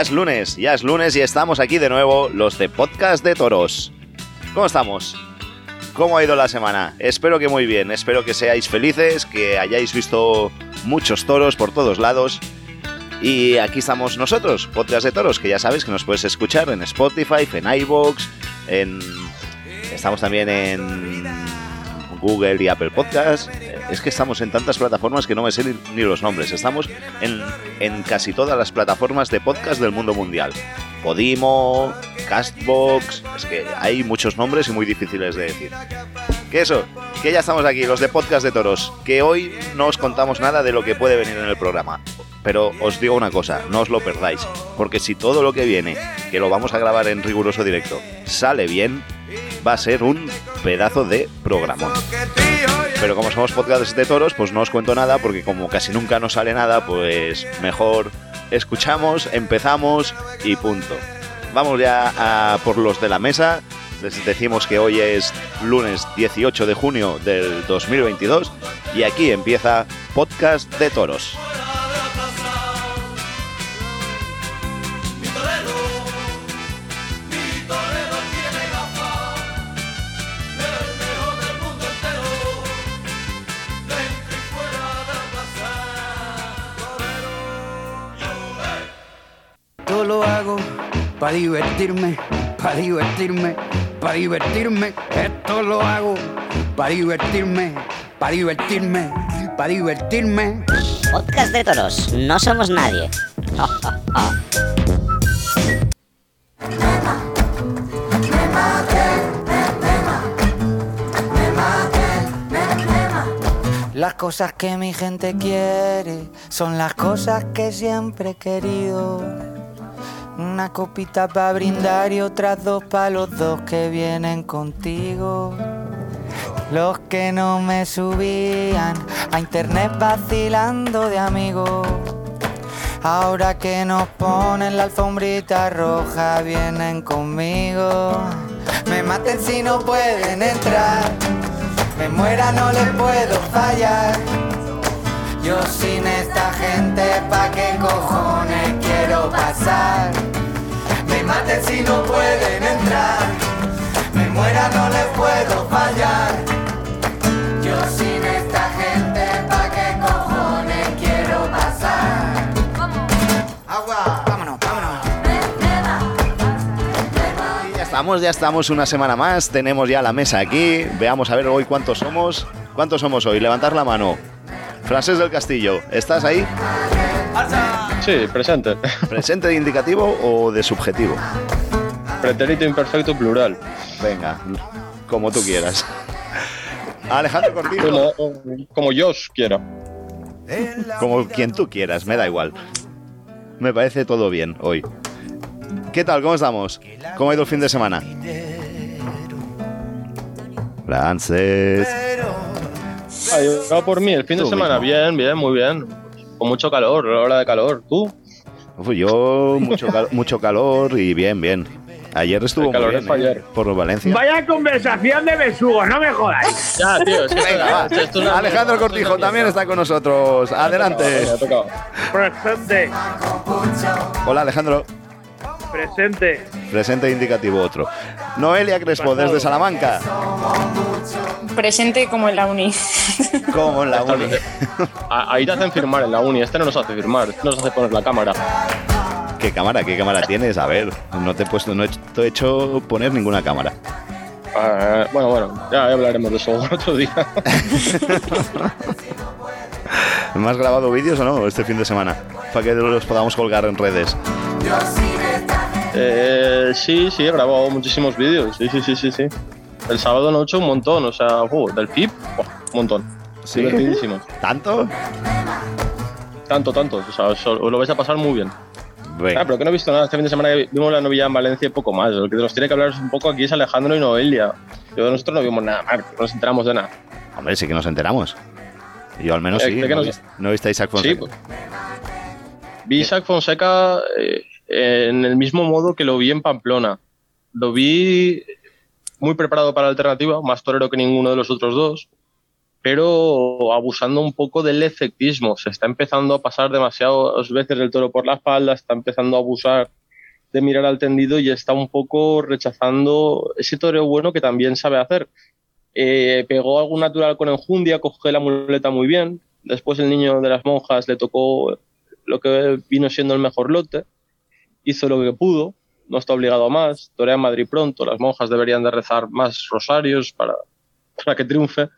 Ya es lunes, ya es lunes y estamos aquí de nuevo, los de Podcast de Toros. ¿Cómo estamos? ¿Cómo ha ido la semana? Espero que muy bien, espero que seáis felices, que hayáis visto muchos toros por todos lados. Y aquí estamos nosotros, Podcast de Toros, que ya sabes que nos puedes escuchar en Spotify, en iVoox, en... Estamos también en Google y Apple Podcast. Es que estamos en tantas plataformas que no me sé ni, los nombres. Estamos en, en casi todas las plataformas de podcast del mundo mundial. Podimo, Castbox, es que hay muchos nombres y muy difíciles de decir. Que eso, que ya estamos aquí, los de Podcast de Toros, que hoy no os contamos nada de lo que puede venir en el programa. Pero os digo una cosa, no os lo perdáis, porque si todo lo que viene, que lo vamos a grabar en riguroso directo, sale bien, va a ser un pedazo de programón. Pero como somos podcast de toros, pues no os cuento nada, porque como casi nunca nos sale nada, pues mejor escuchamos, empezamos y punto. Vamos ya a por los de la mesa. Les decimos que hoy es lunes 18 de junio del 2022 y aquí empieza Podcast de Toros. Para divertirme, para divertirme, para divertirme. Esto lo hago para divertirme, para divertirme, para divertirme. Podcast de toros, no somos nadie. Las cosas que mi gente quiere son las cosas que siempre he querido. Una copita para brindar y otras dos para los dos que vienen contigo. Los que no me subían a internet vacilando de amigos. Ahora que nos ponen la alfombrita roja vienen conmigo. Me maten si no pueden entrar. Me muera no les puedo fallar. Yo sin esta gente pa' qué cojones quiero pasar. Maten si no pueden entrar. Me muera no les puedo fallar. Yo sin esta gente pa' qué cojones quiero pasar. Agua, vámonos, vámonos. Ya estamos, ya estamos una semana más. Tenemos ya la mesa aquí. Veamos a ver hoy cuántos somos. ¿Cuántos somos hoy? Levantar la mano. Frases del Castillo, ¿estás ahí? Sí, presente. ¿Presente de indicativo o de subjetivo? Pretérito imperfecto plural. Venga, como tú quieras. Alejandro Cortijo, Como, como yo os quiera. como quien tú quieras, me da igual. Me parece todo bien hoy. ¿Qué tal? ¿Cómo estamos? ¿Cómo ha ido el fin de semana? Frances. Ah, por mí, el fin de semana, mismo. bien, bien, muy bien. Con mucho calor, hora de calor. ¿Tú? Uf, yo, mucho, cal- mucho calor y bien, bien. Ayer estuvo El calor muy bien, fue ¿eh? ayer. por Valencia. Vaya conversación de besugos, no me jodáis. Ya, tío, es que Venga, va. Alejandro mierda, Cortijo también está con nosotros. Adelante. Me ha tocado. Presente, Hola Alejandro. Presente. Presente indicativo otro. Noelia Crespo desde Salamanca. presente como en la uni. Como en la uni. Ahí te hacen firmar en la uni, este no nos hace firmar, este nos hace poner la cámara. ¿Qué cámara? ¿Qué cámara tienes? A ver, no te he puesto, no he hecho- te he hecho poner ninguna cámara. Ah, bueno, bueno, ya hablaremos de eso otro día. ¿Me has grabado vídeos o no este fin de semana? Para que los podamos colgar en redes. Eh, sí, sí, he grabado muchísimos vídeos. Sí, sí, sí, sí, sí. El sábado noche un montón, o sea, uh, del PIB, buah, un montón. ¿Sí? ¿Tanto? Tanto, tanto. O sea, os, os lo vais a pasar muy bien. Venga. Ah, pero que no he visto nada. Este fin de semana vimos la novilla en Valencia y poco más. Lo que nos tiene que hablar un poco aquí es Alejandro y Noelia. Yo nosotros no vimos nada más, no nos enteramos de nada. Hombre, sí que nos enteramos. Yo al menos Eh, sí. ¿de qué ¿No, viste- ¿No viste a Isaac Sí, Fonseca? pues. Vi Isaac Fonseca eh, en el mismo modo que lo vi en Pamplona. Lo vi muy preparado para la alternativa, más torero que ninguno de los otros dos. pero abusando un poco del efectismo. Se está empezando a pasar demasiadas veces el toro por la espalda, está empezando a abusar de mirar al tendido y está un poco rechazando ese toreo bueno que también sabe hacer. Eh, pegó algún natural con enjundia, cogió la muleta muy bien. Después el niño de las monjas le tocó lo que vino siendo el mejor lote. Hizo lo que pudo, no está obligado a más. Torea en Madrid pronto, las monjas deberían de rezar más rosarios para, para que triunfe.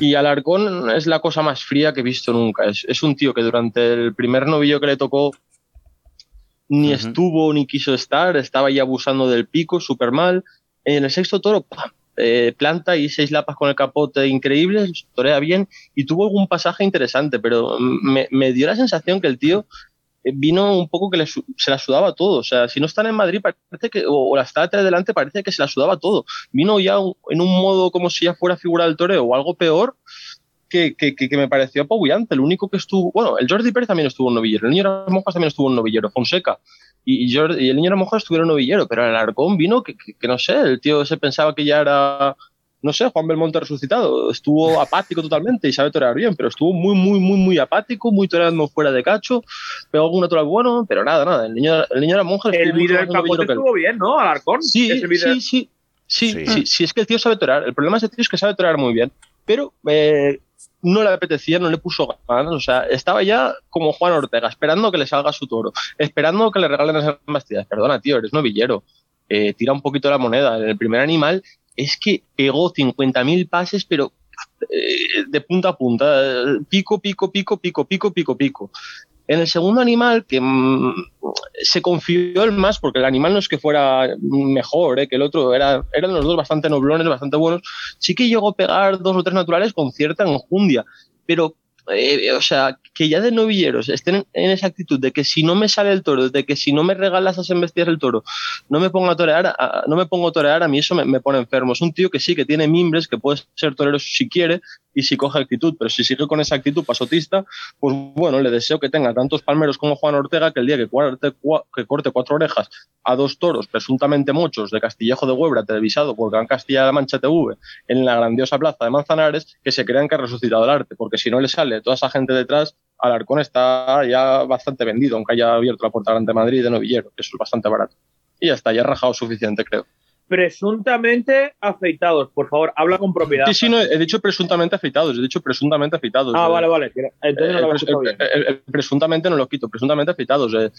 Y Alarcón es la cosa más fría que he visto nunca. Es, es un tío que durante el primer novillo que le tocó ni estuvo ni quiso estar, estaba ahí abusando del pico, súper mal. En el sexto toro, ¡pam! Eh, planta y seis lapas con el capote increíbles, torea bien y tuvo algún pasaje interesante, pero me, me dio la sensación que el tío vino un poco que le se la sudaba todo. O sea, si no están en Madrid, parece que, o, o la está detrás delante, parece que se la sudaba todo. Vino ya en un modo como si ya fuera figura del toreo o algo peor. Que, que, que, me pareció apabullante. El único que estuvo, bueno, el Jordi Pérez también estuvo en novillero, el niño monjas también estuvo en novillero, Fonseca y, Jordi- y el niño monjas estuvieron en novillero, pero el Arcón vino que- que no sé, el tío se pensaba que ya era, no sé, Juan Belmonte resucitado. Estuvo apático totalmente y sabe torear bien, pero estuvo muy, muy, muy, muy apático, muy toreando fuera de cacho, pegó algún natural bueno, pero nada, nada. El niño, el niño de las monjas El vídeo del capote estuvo bien, ¿no? Alarcón. Sí, sí, sí, sí, Sí. sí, sí, es que el tío sabe torear. El problema de ese tío es que sabe torear muy bien, pero eh, no le apetecía, no le puso ganas. O sea, estaba ya como Juan Ortega, esperando que le salga su toro, esperando que le regalen esas bastidas. Perdona, tío, eres novillero. Eh, tira un poquito la moneda. En el primer animal es que pegó 50.000 pases, pero eh, de punta a punta. Pico, pico, pico, pico, pico, pico, pico. En el segundo animal, que mm, se confió el más, porque el animal no es que fuera mejor eh, que el otro, era, eran los dos bastante noblones, bastante buenos, sí que llegó a pegar dos o tres naturales con cierta enjundia, pero, eh, o sea, que ya de novilleros estén en, esa actitud de que si no me sale el toro, de que si no me regalas esas embestidas el toro, no me pongo a torear, a- no me pongo a torear, a mí eso me, pone enfermo. Es un tío que sí, que tiene mimbres, que puede ser torero si quiere y si coge actitud, pero si sigue con esa actitud pasotista, pues bueno, le deseo que tenga tantos palmeros como Juan Ortega que el día que, cuarte cua- que corte cuatro orejas a dos toros presuntamente mochos de Castillejo de Huebra televisado por Gran Castilla-La Mancha TV en la grandiosa plaza de Manzanares, que se crean que ha resucitado el arte, porque si no le sale toda esa gente detrás, Alarcón está ya bastante vendido, aunque haya abierto la puerta grande de Madrid de novillero, que eso es bastante barato. Y ya está, ya ha rajado suficiente, creo. Presuntamente afeitados, por favor, habla con propiedad. Sí, sí, no, he dicho presuntamente afeitados, he dicho presuntamente afeitados. Ah, Eh, vale, vale. Entonces no lo bien. el- el- presuntamente no lo quito, presuntamente afeitados. eh,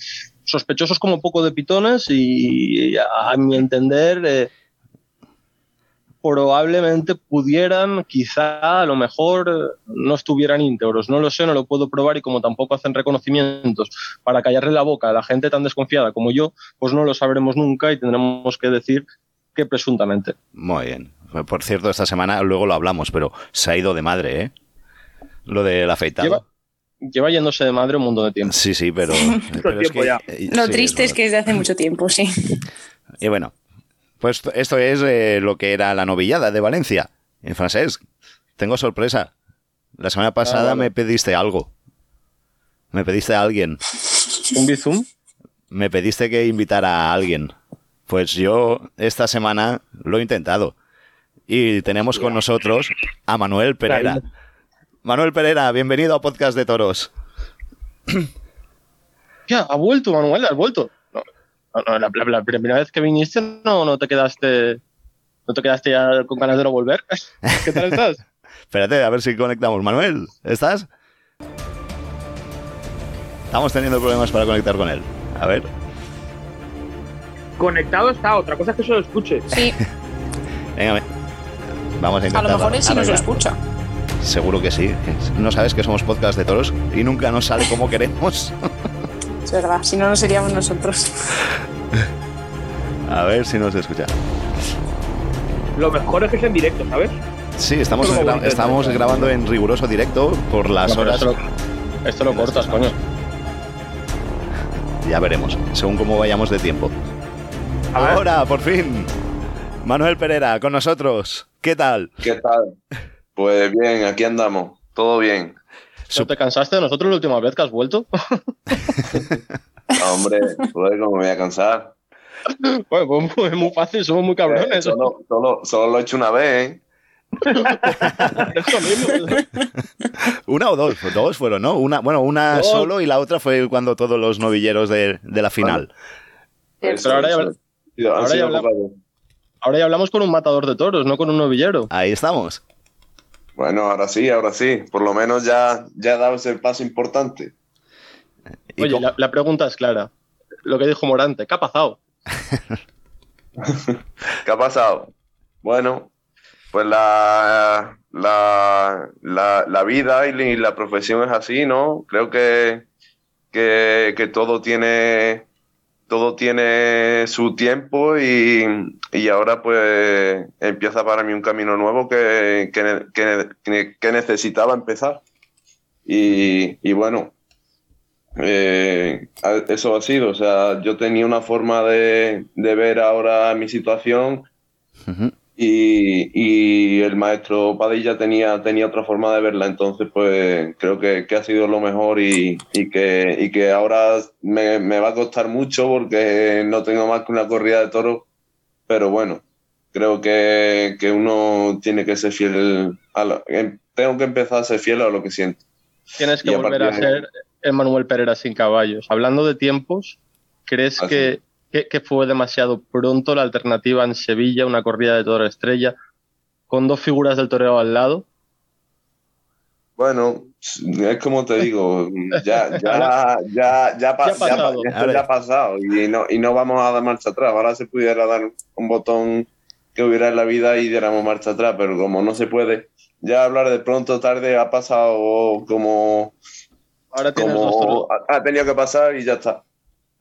sospechosos como poco de pitones y, a mi entender, eh, probablemente pudieran, quizá, a lo mejor, no estuvieran íntegros. No lo sé, no lo puedo probar y como tampoco hacen reconocimientos para callarle la boca a la gente tan desconfiada como yo, pues no lo sabremos nunca y tendremos que decir que presuntamente. Muy bien. Por cierto, esta semana luego lo hablamos, pero se ha ido de madre, ¿eh? Lo del afeitado. Lleva- Lleva yéndose de madre un mundo de tiempo. Sí, sí, pero. pero es tiempo que- ya. eh, Lo sí, triste es verdad. que es de hace mucho tiempo, sí. Y bueno, pues esto es eh, lo que era la novillada de Valencia. En francés. Tengo sorpresa. La semana pasada vale. me pediste algo. Me pediste a alguien. ¿Un bizum? Me pediste que invitara a alguien. Pues yo esta semana lo he intentado. Y tenemos con nosotros a Manuel Pereira. Manuel Pereira, bienvenido a Podcast de Toros. Ya, ha vuelto, Manuel, has vuelto. No, no, no, la, la- la primera vez que viniste no, no te quedaste. ¿No te quedaste ya con ganas de no volver? ¿Qué tal estás? Espérate, a ver si conectamos. Manuel, ¿estás? Estamos teniendo problemas para conectar con él. A ver. Conectado está, otra cosa es que se lo escuche. Sí, Venga, ve- vamos a a intentar. lo mejor es si nos lo escucha. Seguro que sí. No sabes que somos podcast de toros y nunca nos sale como queremos. Es verdad, si no, no seríamos nosotros. A ver si nos escucha. Lo mejor es que es en directo, ¿sabes? Sí, estamos, Como gra- bonito, estamos ¿no? grabando en riguroso directo por las No, horas. Esto lo, esto cortas, coño. Ya veremos, según cómo vayamos de tiempo. Ahora, por fin, Manuel Pereira con nosotros. ¿Qué tal? ¿Qué tal? Pues bien, aquí andamos. Todo bien. ¿No te cansaste de nosotros la última vez que has vuelto? Hombre, joder, ¿cómo me voy a cansar? Bueno, pues muy- es muy fácil, somos muy Eh, cabrones. solo, solo, solo lo he hecho una vez, ¿eh? Es lo mismo. Una o dos, dos fueron, ¿no? Una, bueno, una Dos. solo y la otra fue cuando todos los novilleros de, de la final. Pero ya ya. Ahora ya hablamos con un matador de toros, no con un novillero. Ahí estamos. Bueno, ahora sí, ahora sí. Por lo menos ya, ya he dado ese paso importante. ¿Y Oye, la, la pregunta es clara. Lo que dijo Morante, ¿qué ha pasado? ¿Qué ha pasado? Bueno, pues la, la, la, la vida y la- y la profesión es así, ¿no? Creo que, que, que todo tiene todo tiene su tiempo y, y ahora pues empieza para mí un camino nuevo que, que, que- necesitaba empezar. Y, y bueno, eh, eso ha sido, o sea, yo tenía una forma de, de ver ahora mi situación. Y, y el maestro Padilla tenía, tenía otra forma de verla, entonces pues creo que, que ha sido lo mejor y, y que, y que ahora me, me va a costar mucho porque no tengo más que una corrida de toros, pero bueno, creo que, que uno tiene que ser fiel a lo, em- tengo que empezar a ser fiel a lo que siento. Tienes que a volver a ser Emanuel Pereira sin caballos. Hablando de tiempos, ¿crees Ah, que, que, que fue demasiado pronto la alternativa en Sevilla, una corrida de toro estrella, con dos figuras del toreo al lado? Bueno, es como te digo, ya, ya, ya, ya, pa- Ya ha pasado. ya- ya ha pasado y no, y no vamos a dar marcha atrás. Ahora se pudiera dar un botón que hubiera en la vida y diéramos marcha atrás, pero como no se puede, ya hablar de pronto tarde ha pasado como, Ahora dos como ha, ha tenido que pasar y ya está.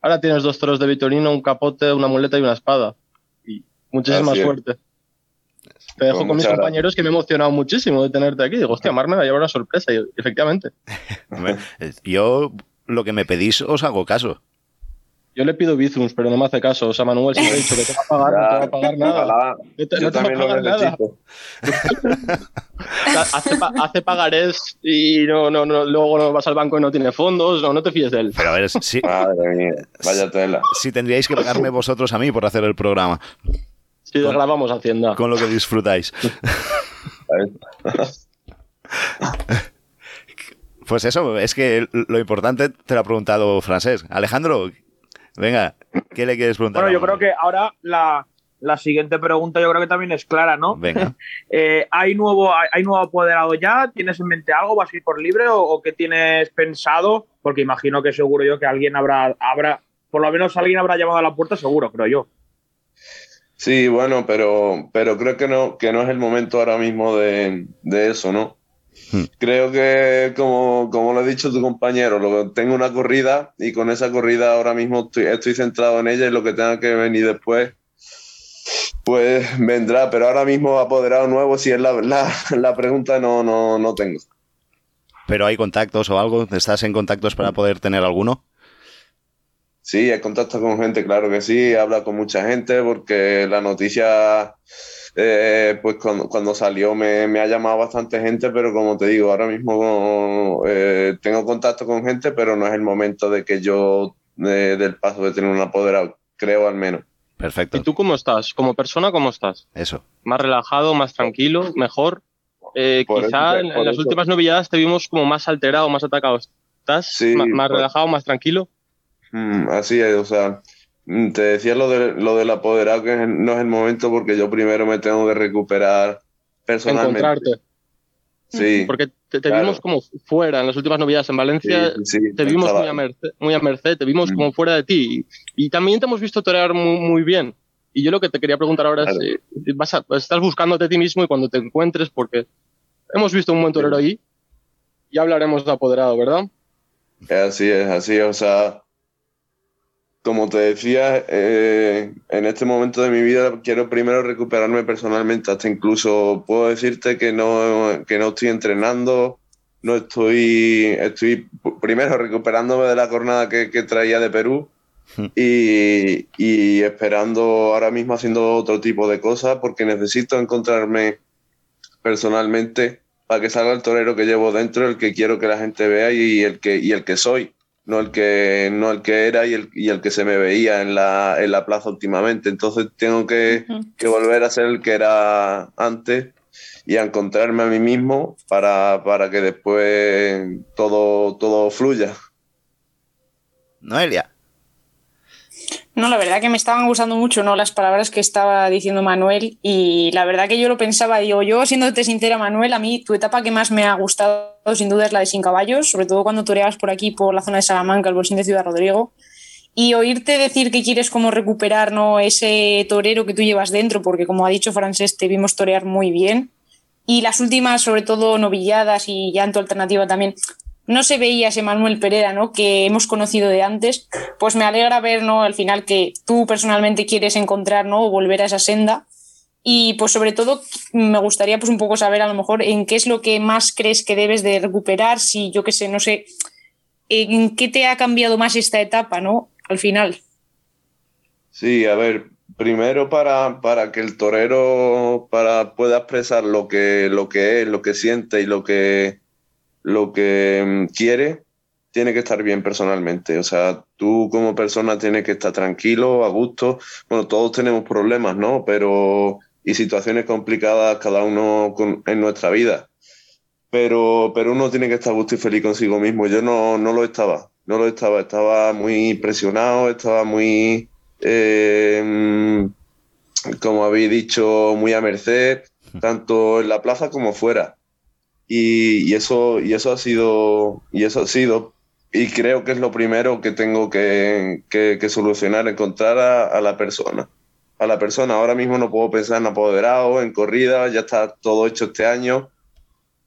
Ahora tienes dos toros de Vitorino, un capote, una muleta y una espada. Y muchísima es. suerte. Te dejo Pues con mis compañeros que me he emocionado muchísimo de tenerte aquí. Digo, hostia, Mar me va a llevar una sorpresa. Y efectivamente, Yo lo que me pedís os hago caso. Yo le pido Bizums, pero no me hace caso. O sea, Manuel siempre ha dicho que te va a pagar, no te va a pagar nada. Ojalá, No te, yo no te va a también lo pagar nada. hace, hace pagarés y no, no, no, luego no vas al banco y no tiene fondos, no, no te fíes de él. Pero a ver, si, Madre mía, vaya tela. si tendríais que pagarme vosotros a mí por hacer el programa, Si grabamos Hacienda. con lo que disfrutáis. Pues eso, es que lo importante te lo ha preguntado Francés. Alejandro, venga, ¿qué le quieres preguntar? Bueno, yo creo que ahora la, la siguiente pregunta yo creo que también es clara, ¿no? Venga. Eh, ¿hay, nuevo, hay, hay nuevo apoderado ya? ¿Tienes en mente algo? ¿Vas a ir por libre o, o qué tienes pensado? Porque imagino que seguro yo que alguien habrá, habrá, por lo menos alguien habrá llamado a la puerta, seguro, creo yo. Sí, bueno, pero, pero creo que no, que no es el momento ahora mismo de, de eso, ¿no? Hmm. Creo que, como, como lo ha dicho tu compañero, lo, tengo una corrida y con esa corrida ahora mismo estoy, estoy centrado en ella y lo que tenga que venir después, pues vendrá. Pero ahora mismo apoderado nuevo, si es la, la, la pregunta, no, no, no tengo. ¿Pero hay contactos o algo? ¿Estás en contactos para poder tener alguno? Sí, he contacto con gente, claro que sí, he hablado con mucha gente porque la noticia, eh, pues cuando, cuando salió me, me ha llamado bastante gente, pero como te digo, ahora mismo eh, tengo contacto con gente, pero no es el momento de que yo eh, del paso de tener un apoderado, creo al menos. Perfecto. ¿Y tú cómo estás? Como persona, ¿cómo estás? Eso. ¿Más relajado, más tranquilo, mejor? Eh, quizá eso- en, las eso- últimas novilladas te vimos como más alterado, más atacado. ¿Estás Sí, más por- relajado, más tranquilo? Mm, así es, o sea, te decía lo, de, lo del apoderado que no es el momento porque yo primero me tengo que recuperar personalmente. Encontrarte. Sí, Porque te, te Claro. vimos como fuera en las últimas novilladas en Valencia. sí, sí, te vimos muy a, merced, muy a merced, te vimos Mm. como fuera de ti. Y, y también te hemos visto torear muy, muy bien. Y yo lo que te quería preguntar ahora Claro. es, eh, vas a- estás buscándote a ti mismo y cuando te encuentres, porque hemos visto un buen torero ahí, ya hablaremos de apoderado, ¿verdad? Así es, así es, o sea, como te decía, eh, en este momento de mi vida quiero primero recuperarme personalmente, hasta incluso puedo decirte que no, que no estoy entrenando, no estoy, estoy primero recuperándome de la jornada que, que traía de Perú y, y esperando ahora mismo haciendo otro tipo de cosas porque necesito encontrarme personalmente para que salga el torero que llevo dentro, el que quiero que la gente vea y el que, y el que soy, no el que, no el que era y el, y el que se me veía en la, en la plaza últimamente. Entonces tengo que, que volver a ser el que era antes y a encontrarme a mí mismo para, para que después todo, todo fluya. Noelia. No, la verdad que me estaban gustando mucho ¿no? las palabras que estaba diciendo Manuel y la verdad que yo lo pensaba, digo, yo siéndote sincera Manuel, a mí tu etapa que más me ha gustado sin duda es la de Sin Caballos, sobre todo cuando toreabas por aquí, por la zona de Salamanca, el bolsín de Ciudad Rodrigo. Y oírte decir que quieres como recuperar ¿no? ese torero que tú llevas dentro, porque como ha dicho Francés, te vimos torear muy bien. Y las últimas, sobre todo novilladas y llanto alternativa también, no se veía ese Manuel Pereira, ¿no? Que hemos conocido de antes, pues me alegra ver, ¿no? Al final que tú personalmente quieres encontrar, ¿no? O volver a esa senda. Y pues sobre todo me gustaría pues un poco saber a lo mejor en qué es lo que más crees que debes de recuperar, si yo qué sé, no sé, en qué te ha cambiado más esta etapa, ¿no? Al final. Sí, a ver, primero para, para que el torero para, pueda expresar lo que, lo que es, lo que siente y lo que, lo que mm, quiere, tiene que estar bien personalmente. O sea, tú como persona tienes que estar tranquilo, a gusto. Bueno, todos tenemos problemas, ¿no? Pero y situaciones complicadas cada uno con, en nuestra vida. Pero, pero uno tiene que estar a gusto y feliz consigo mismo. Yo no, no lo estaba, no lo estaba. Estaba muy presionado, estaba muy, eh, como habéis dicho, muy a merced, tanto en la plaza como fuera. Y, eso, y eso ha sido, y eso ha sido, y creo que es lo primero que tengo que, que, solucionar, encontrar a, a, la persona. A la persona, ahora mismo no puedo pensar en apoderado, en corrida, ya está todo hecho este año.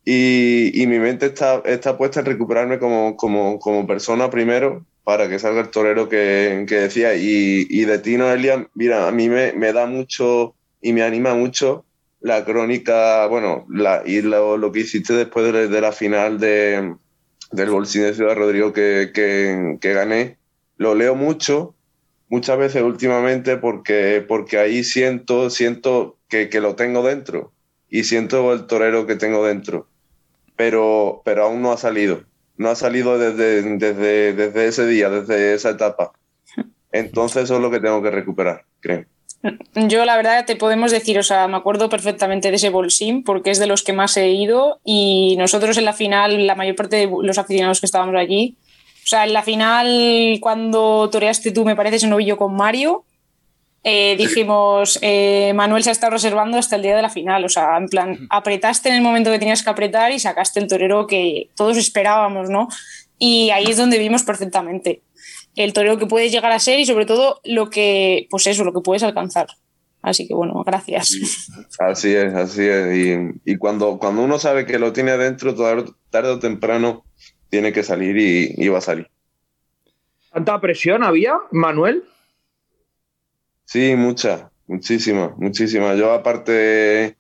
Y, y mi mente está, está puesta en recuperarme como, como, como persona primero, para que salga el torero que, que decía. Y, y, de ti, Noelia, mira, a mí me, me da mucho y me anima mucho la crónica, bueno, la, y lo, lo que hiciste después de, de la final de, del Bolsín de Ciudad Rodrigo que, que, que, gané, lo leo mucho, muchas veces últimamente, porque, porque ahí siento, siento que, que lo tengo dentro y siento el torero que tengo dentro, pero, pero aún no ha salido, no ha salido desde, desde, desde ese día, desde esa etapa. Entonces eso es lo que tengo que recuperar, creo. Yo la verdad te podemos decir, o sea, me acuerdo perfectamente de ese bolsín porque es de los que más he ido y nosotros en la final, la mayor parte de los aficionados que estábamos allí, o sea, en la final cuando toreaste tú, me parece, ese novillo con Mario, eh, dijimos, eh, Manuel se ha estado reservando hasta el día de la final, o sea, en plan, apretaste en el momento que tenías que apretar y sacaste el torero que todos esperábamos, ¿no? Y ahí es donde vimos perfectamente el torero que puedes llegar a ser y sobre todo lo que, pues eso, lo que puedes alcanzar. Así que bueno, gracias. Así es, así es. Y, y cuando, cuando uno sabe que lo tiene adentro, tarde o temprano tiene que salir y, y, va a salir. ¿Tanta presión había, Manuel? Sí, mucha, muchísima, muchísima. Yo aparte,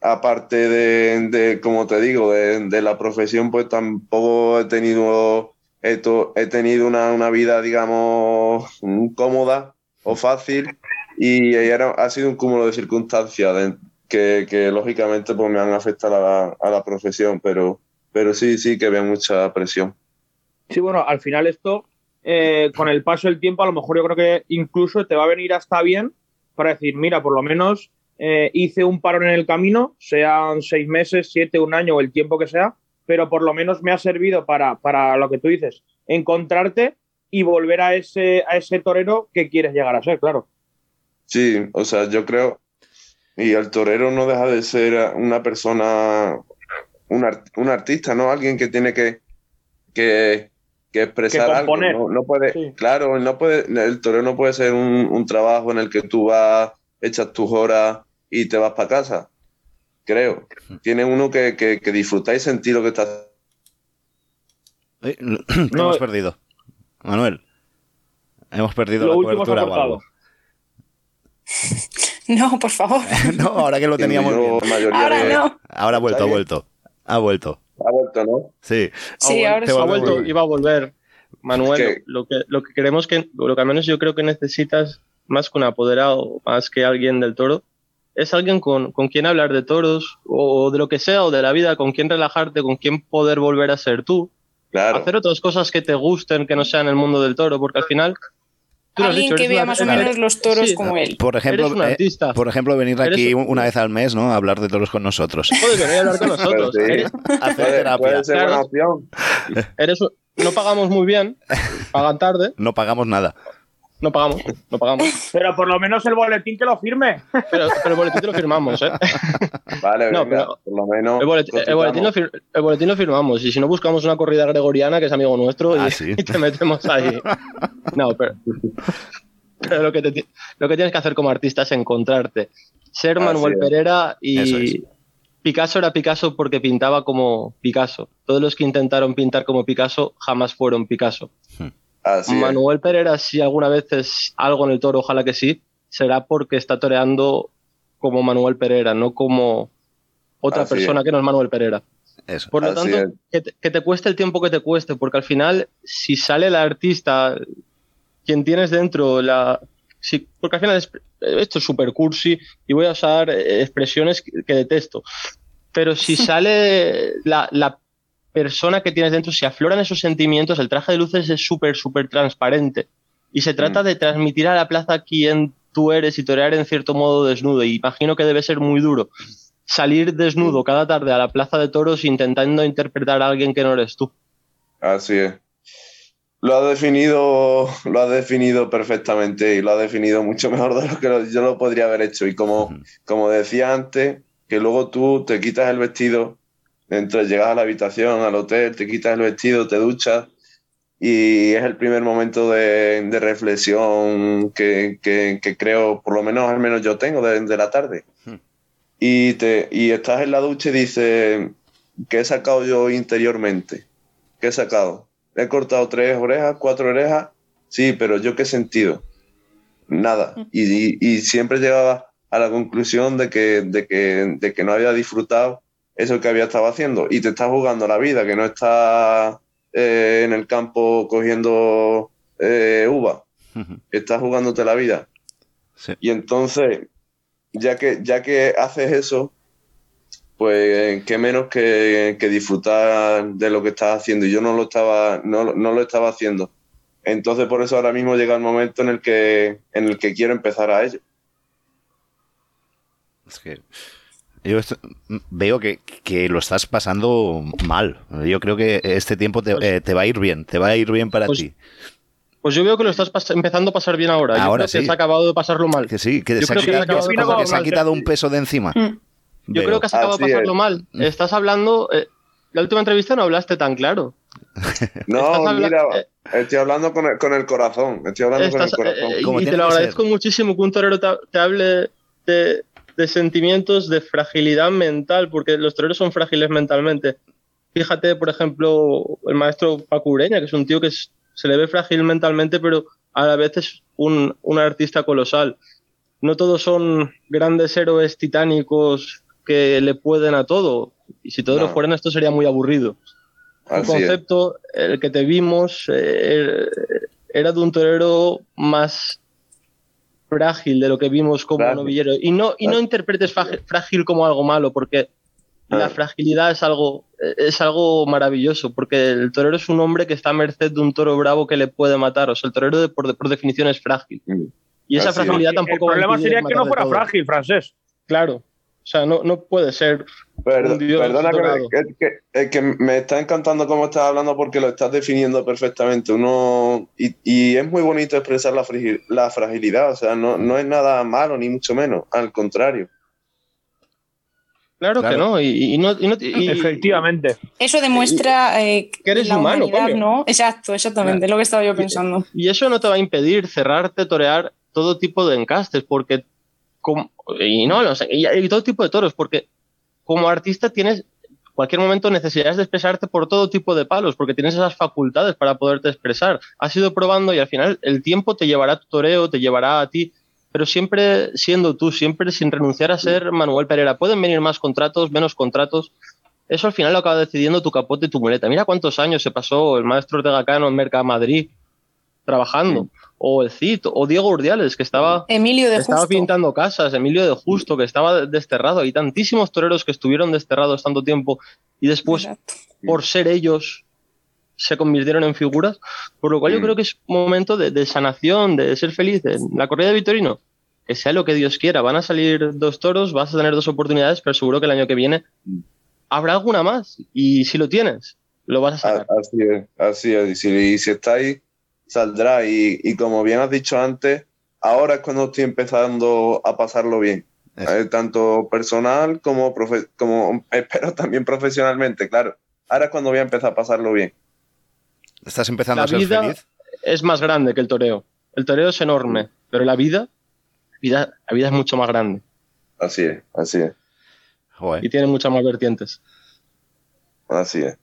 aparte de, de como te digo, de, de la profesión, pues tampoco he tenido he, he tenido una, una, vida, digamos, cómoda o fácil y, era, ha sido un cúmulo de circunstancias de, que, que, lógicamente pues, me han afectado a la, a la, profesión, pero, pero sí, sí que veo mucha presión. Sí, bueno, al final esto, eh, con el paso del tiempo, a lo mejor yo creo que incluso te va a venir hasta bien para decir, mira, por lo menos eh, hice un parón en el camino, sean seis meses, siete, un año o el tiempo que sea, pero por lo menos me ha servido para, para lo que tú dices, encontrarte y volver a ese, a ese torero que quieres llegar a ser, claro. Sí, o sea, yo creo, y el torero no deja de ser una persona, un, art, un artista, ¿no? Alguien que tiene que, que, que expresar que algo. No, no puede, sí. claro, no puede, el torero no puede ser un, un trabajo en el que tú vas, echas tus horas y te vas para casa creo. Tiene uno que, que, que disfrutar y sentir lo que está. Eh, no, hemos perdido. Manuel. Hemos perdido la cobertura o algo. No, por favor. no, ahora que lo teníamos bien. Ahora de... no. Ahora ha vuelto, ha vuelto. Ha vuelto. Ha vuelto, ¿no? Sí. Sí, ha ahora sí. ha vuelto y va a volver. Manuel, Es que- lo, que, lo que queremos que, lo que al menos yo creo que necesitas más que un apoderado, más que alguien del toro, es alguien con, con quien hablar de toros o de lo que sea o de la vida, con quien relajarte, con quien poder volver a ser tú. Claro. Hacer otras cosas que te gusten, que no sean el mundo del toro, porque al final Tú Alguien dicho, que vea más o menos los toros sí. como él. Por ejemplo, Eres un eh, por ejemplo, venir aquí una vez al mes, ¿no? A hablar de toros con nosotros. Puedes venir a hablar con nosotros. Pero sí. Eres- Hacer terapia. puede ser Claro. buena opción. eres un- no pagamos muy bien, pagan tarde, No pagamos nada. No pagamos, no pagamos. Pero por lo menos el boletín que lo firme. Pero, pero el boletín te lo firmamos, ¿eh? Vale, No, venga, pero- por lo menos. El boletín, el boletín lo fir- el boletín lo firmamos. Y si no, buscamos una corrida gregoriana, que es amigo nuestro, y, Ah, sí. y te metemos ahí. No, pero, pero lo, que te lo que tienes que hacer como artista es encontrarte. Ser Así Manuel. Pereira es. y Picasso era Picasso porque pintaba como Picasso. Todos los que intentaron pintar como Picasso jamás fueron Picasso. Así es. Manuel Pereira, si alguna vez es algo en el toro, ojalá que sí, será porque está toreando como Manuel Pereira, no como otra Así persona es. que no es Manuel Pereira. Eso. Por lo Así tanto, que te, que te cueste el tiempo que te cueste, porque al final, si sale el artista, quien tienes dentro, la, si- porque al final es- esto es super cursi y voy a usar eh, expresiones que, que detesto, pero si sale la, la persona que tienes dentro, si afloran esos sentimientos, el traje de luces es súper, súper transparente y se trata Mm. de transmitir a la plaza quién tú eres y torear en cierto modo desnudo y imagino que debe ser muy duro salir desnudo cada tarde a la plaza de toros intentando interpretar a alguien que no eres tú. Así es. Lo ha definido, lo ha definido perfectamente y lo ha definido mucho mejor de lo que yo lo podría haber hecho. Y como, como decía antes, que luego tú te quitas el vestido, entre llegas a la habitación, al hotel, te quitas el vestido, te duchas y es el primer momento de, de reflexión que, que- que creo, por lo menos al menos yo tengo de, de la tarde. Hmm. Y, te, y estás en la ducha y dices, ¿qué he sacado yo interiormente? ¿Qué he sacado? He cortado tres orejas, cuatro orejas, sí, pero yo qué he sentido? Nada. Y, y- y siempre llegaba a la conclusión de que, de, que, de que no había disfrutado eso que había estado haciendo. Y te estás jugando la vida, que no estás eh, en el campo cogiendo eh, uva, estás jugándote la vida. Sí. Y entonces, ya que, ya que haces eso, pues qué menos que, que disfrutar de lo que estás haciendo. Y yo no lo estaba, no, no lo estaba haciendo. Entonces, por eso ahora mismo llega el momento en el que, en el que quiero empezar a ello. Es que yo esto- veo que, que lo estás pasando mal. Yo creo que este tiempo te, eh, te va a ir bien, te va a ir bien para Pues- ti. Pues yo veo que lo estás empezando a pasar bien ahora. Yo Ahora creo que sí. has acabado de pasarlo mal. Que sí, que Yo se ha creo que como que se ha quitado un peso de encima. Mm. Yo creo que has acabado de pasarlo es. mal. Estás hablando. eh, la última entrevista no hablaste tan claro. No, mira, eh, estoy hablando con el, con el corazón. Estoy hablando Estás- con el corazón. eh, y te tiene lo agradezco ser. muchísimo que un torero te, te hable de, de sentimientos de fragilidad mental, porque los toreros son frágiles mentalmente. Fíjate, por ejemplo, el maestro Paco Ureña, que es un tío que es- se le ve frágil mentalmente, pero a la vez es un, un artista colosal. No todos son grandes héroes titánicos que le pueden a todo. Y si todos No. lo fueran, esto sería muy aburrido. El concepto, el que te vimos, eh, era de un torero más frágil de lo que vimos como Frágil. novillero. Y no, y no interpretes frágil, como algo malo, porque la fragilidad es algo, es algo maravilloso, porque el torero es un hombre que está a merced de un toro bravo que le puede matar. O sea, el torero de- por, por definición es frágil. Mm. Y esa Así es. fragilidad El tampoco a problema sería que no fuera frágil, francés. Claro. O sea, no, no puede ser Dios perdona que, me, que- que- es que me está encantando cómo estás hablando porque lo estás definiendo perfectamente. Uno y, y es muy bonito expresar la, fragilidad, o sea, no, no es nada malo ni mucho menos, al contrario. Claro, Claro. que no. Y, y no, y no- y- Efectivamente. Eso demuestra eh, Que eres la humano. ¿no? Exacto, exactamente, es lo que estaba yo pensando. Y eso no te va a impedir cerrarte, torear todo tipo de encastes, porque. como- y no, no sé, y, y todo tipo de toros, porque como artista tienes cualquier momento necesidades de expresarte por todo tipo de palos, porque tienes esas facultades para poderte expresar. Has ido probando y al final el tiempo te llevará a tu toreo, te llevará a ti, pero siempre siendo tú, siempre sin renunciar a ser Manuel Pereira. Pueden venir más contratos, menos contratos. Eso al final lo acaba decidiendo tu capote y tu muleta. Mira cuántos años se pasó el maestro Ortega Cano en Merca Madrid trabajando. O el Cid, o Diego Urdiales, que estaba, Emilio de estaba Justo. pintando casas, Emilio de Justo, que estaba desterrado. Hay tantísimos toreros que estuvieron desterrados tanto tiempo y después, Exacto. por ser ellos, se convirtieron en figuras, por lo cual yo Mm. creo que es momento de, de sanación, de ser feliz. La corrida de Vitorino, que sea lo que Dios quiera, van a salir dos toros, vas a tener dos oportunidades, pero seguro que el año que viene habrá alguna más. Y si lo tienes, lo vas a sacar. Así es, así es. Y si, y si está ahí, saldrá. Y, y como bien has dicho antes, ahora es cuando estoy empezando a pasarlo bien. Eh, tanto personal como, profe- como espero también profesionalmente, claro. Ahora es cuando voy a empezar a pasarlo bien. ¿Estás empezando La a ser vida- feliz? Es más grande que el toreo. El toreo es enorme, pero la vida, vida la vida es mucho más grande Así es, así es, Joder. y tiene muchas más vertientes. así es.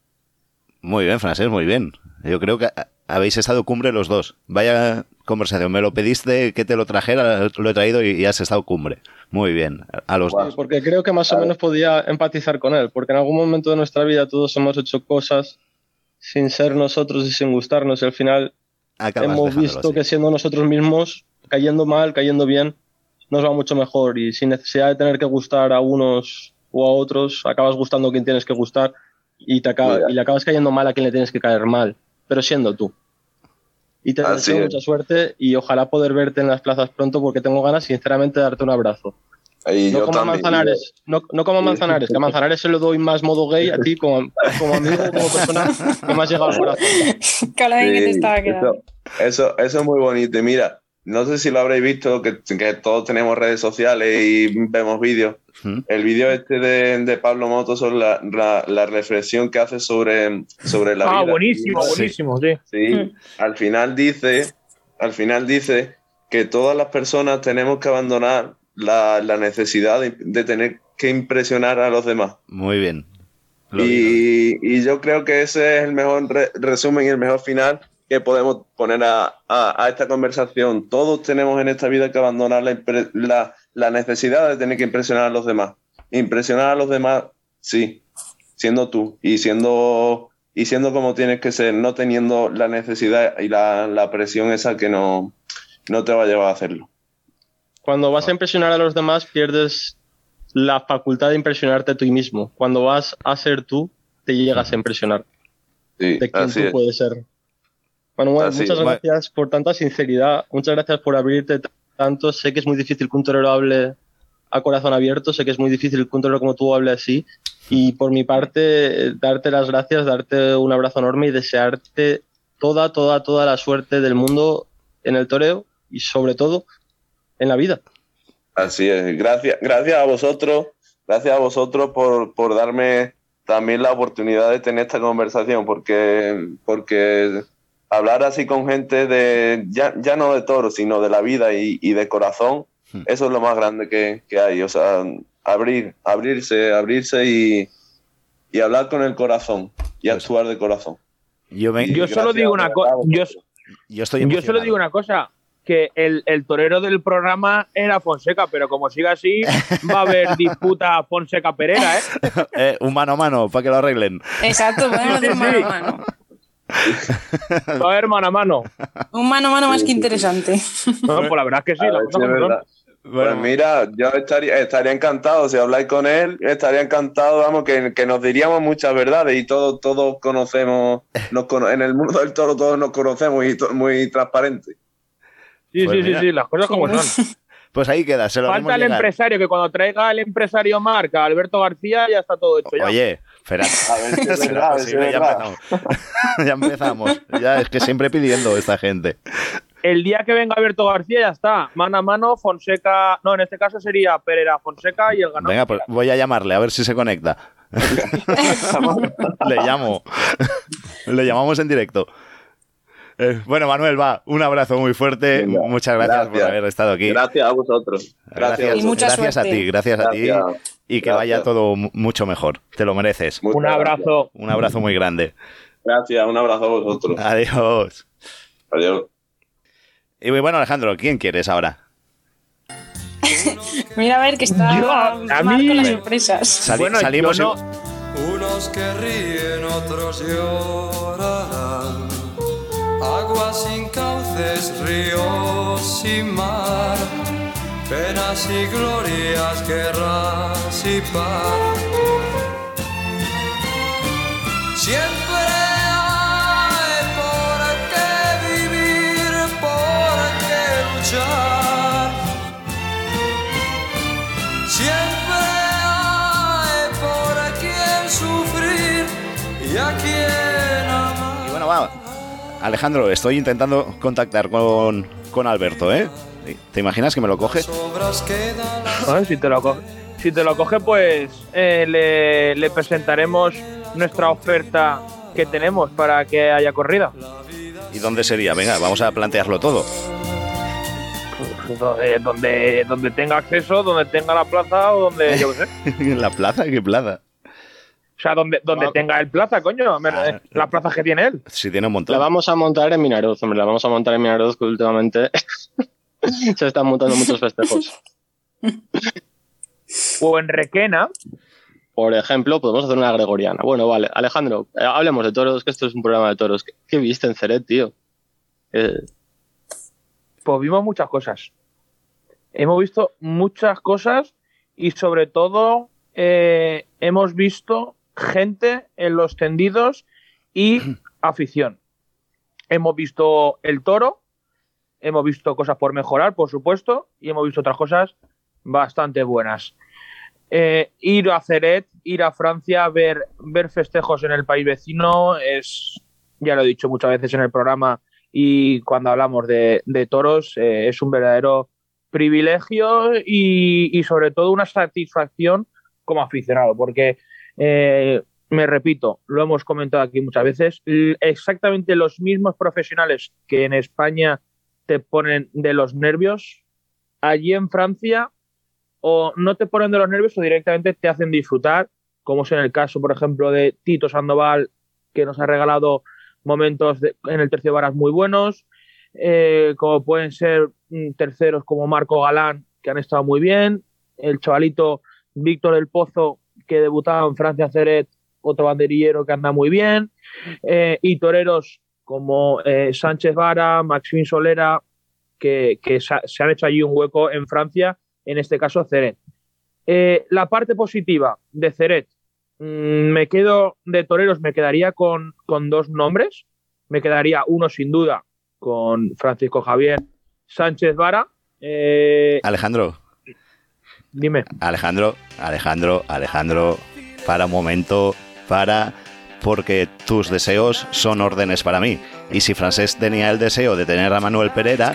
Muy bien, Francés, muy bien. Yo creo que habéis estado cumbre los dos. Vaya conversación. Me lo pediste que te lo trajera, lo he traído y, has estado cumbre. Muy bien. A los dos. Porque creo que más o menos podía empatizar con él, porque en algún momento de nuestra vida todos hemos hecho cosas sin ser nosotros y sin gustarnos, y al final Acabas hemos visto así. que siendo nosotros mismos, cayendo mal, cayendo bien, nos va mucho mejor y sin necesidad de tener que gustar a unos o a otros, acabas gustando a quien tienes que gustar y, te acaba- y le acabas cayendo mal a quien le tienes que caer mal, pero siendo tú. Y te Así deseo es. mucha suerte y ojalá poder verte en las plazas pronto porque tengo ganas sinceramente de darte un abrazo. Y No yo como también. Manzanares, no, no como a Manzanares, que a Manzanares se lo doy más modo gay a ti como, como amigo, como persona que me has llegado al corazón. De que te Sí, estaba quedando. eso, eso, eso es muy bonito. Mira, no sé si lo habréis visto, que, que todos tenemos redes sociales y vemos vídeos. ¿Mm? El vídeo este de, de Pablo Moto sobre la, la, la reflexión que hace sobre, sobre la Ah, vida. buenísimo, Sí. buenísimo, sí. Sí, Mm. al final dice, al final dice que todas las personas tenemos que abandonar la, la necesidad de, de tener que impresionar a los demás. Muy bien. Y, y yo creo que ese es el mejor re- resumen y el mejor final que podemos poner a, a- a esta conversación. Todos tenemos en esta vida que abandonar la, la- la necesidad de tener que impresionar a los demás. Impresionar a los demás, sí, siendo tú y siendo, y siendo como tienes que ser, no teniendo la necesidad y la, la presión esa que no, no te va a llevar a hacerlo. Cuando vas a impresionar a los demás, pierdes la facultad de impresionarte a ti mismo. Cuando vas a ser tú, te llegas a impresionar Sí, de quién así tú es. puedes ser. Así muchas gracias por tanta sinceridad, muchas gracias por abrirte tanto. Sé que es muy difícil que un torero hable a corazón abierto, sé que es muy difícil que un torero como tú hable así. Y por mi parte, darte las gracias, darte un abrazo enorme y desearte toda, toda, toda la suerte del mundo en el toreo y sobre todo en la vida. Así es. Gracias, gracias a vosotros, gracias a vosotros por, por darme también la oportunidad de tener esta conversación, porque, porque hablar así con gente de, ya, ya no de toro, sino de la vida y, y de corazón, Hmm. eso es lo más grande que, que hay. O sea, abrir, abrirse, abrirse y, y hablar con el corazón y Pues- actuar de corazón. Yo, me- Yo solo digo una cosa. Yo, yo estoy yo solo digo una cosa. Que el, el torero del programa era Fonseca, pero como siga así, va a haber disputa Fonseca-Perera, ¿eh? Eh, un mano a mano, para que lo arreglen. Exacto, podemos hacer Sí, mano sí. a mano. Va a haber mano a mano. Un mano a mano más que interesante. No, pues la verdad es que sí, la ver es verdad. Bueno, Pues mira, yo estaría, estaría encantado, si habláis con él, estaría encantado, vamos, que, que nos diríamos muchas verdades y todos, todos conocemos, nos cono- en el mundo del toro todos nos conocemos y to- muy transparente. Sí, Pues sí, sí, mira. sí, las cosas como son. pues ahí queda, se lo Falta el llegar. empresario, que cuando traiga el empresario marca Alberto García ya está todo hecho ya. Espera. A ver si es ¿Será verdad, a ver si posible? es ya verdad. empezamos. ya empezamos. Ya es que siempre pidiendo esta gente. El día que venga Alberto García ya está. Mano a mano, Fonseca. No, en este caso sería Pereira Fonseca y el ganador. Venga, pues voy a llamarle a ver si se conecta. Le llamo. Le llamamos en directo. Eh, bueno, Manuel, va, un abrazo muy fuerte. Venga, Muchas gracias, por gracias. haber estado aquí. Gracias a vosotros. Gracias, a Y mucha gracias a ti, gracias a ti. Gracias. Y que Gracias. vaya todo mu- mucho mejor. Te lo mereces. Muchas Un abrazo. Un abrazo muy grande. Gracias. Gracias, un abrazo a vosotros. Adiós. Adiós. Y bueno, Alejandro, ¿quién quieres ahora? Mira a ver que está Yo, a mí- las sorpresas. Sali- Bueno, yo salimos. no- Unos que ríen, otros llorarán. Aguas sin cauces, ríos sin mar, penas y glorias, guerras y paz. Siempre hay por qué vivir, por qué luchar. Siempre hay por quien sufrir y a quien amar. Y bueno, vamos Alejandro, estoy intentando contactar con, con Alberto, ¿eh? ¿Te imaginas que me lo coge? Bueno, si te lo coge, si te lo coge pues eh, le, le presentaremos nuestra oferta que tenemos para que haya corrida. ¿Y dónde sería? Venga, vamos a plantearlo todo. Donde, donde, donde tenga acceso, donde tenga la plaza o donde, yo qué sé. ¿En la plaza? ¿Qué plaza? O sea, donde, donde tenga el plaza, coño. me- Ah. las plazas que tiene él. Si tiene un montón. La vamos a montar en Minaroz, hombre, la vamos a montar en Minaroz que últimamente se están montando muchos festejos. O en Requena. Por ejemplo, podemos hacer una gregoriana. Bueno, vale, Alejandro, eh, hablemos de toros, que esto es un programa de toros. ¿Qué, qué viste en Ceret, tío? Eh, Pues vimos muchas cosas. Hemos visto muchas cosas y sobre todo eh, hemos visto gente en los tendidos y afición. Hemos visto el toro, hemos visto cosas por mejorar, por supuesto, y hemos visto otras cosas bastante buenas. Eh, ir a Ceret, ir a Francia, ver, ver festejos en el país vecino es, ya lo he dicho muchas veces en el programa y cuando hablamos de, de toros, eh, es un verdadero privilegio y, y sobre todo una satisfacción como aficionado, porque eh, me repito, lo hemos comentado aquí muchas veces, exactamente los mismos profesionales que en España te ponen de los nervios, allí en Francia o no te ponen de los nervios o directamente te hacen disfrutar, como es en el caso, por ejemplo, de Tito Sandoval, que nos ha regalado momentos en el tercio de varas muy buenos, eh, como pueden ser mm, terceros como Marco Galán, que han estado muy bien, el chavalito Víctor del Pozo, que debutaba en Francia Ceret, otro banderillero que anda muy bien, eh, y toreros como eh, Sánchez Vara, Maxim Solera, que, se, ha- se han hecho allí un hueco en Francia, en este caso Ceret. Eh, la parte positiva de Ceret, mm, me quedo de toreros, me quedaría con, con dos nombres. Me quedaría uno sin duda con Francisco Javier Sánchez Vara. Alejandro, dime. Alejandro, Alejandro, Alejandro, para un momento, para, porque tus deseos son órdenes para mí. Y si Francés tenía el deseo de tener a Manuel Pereira,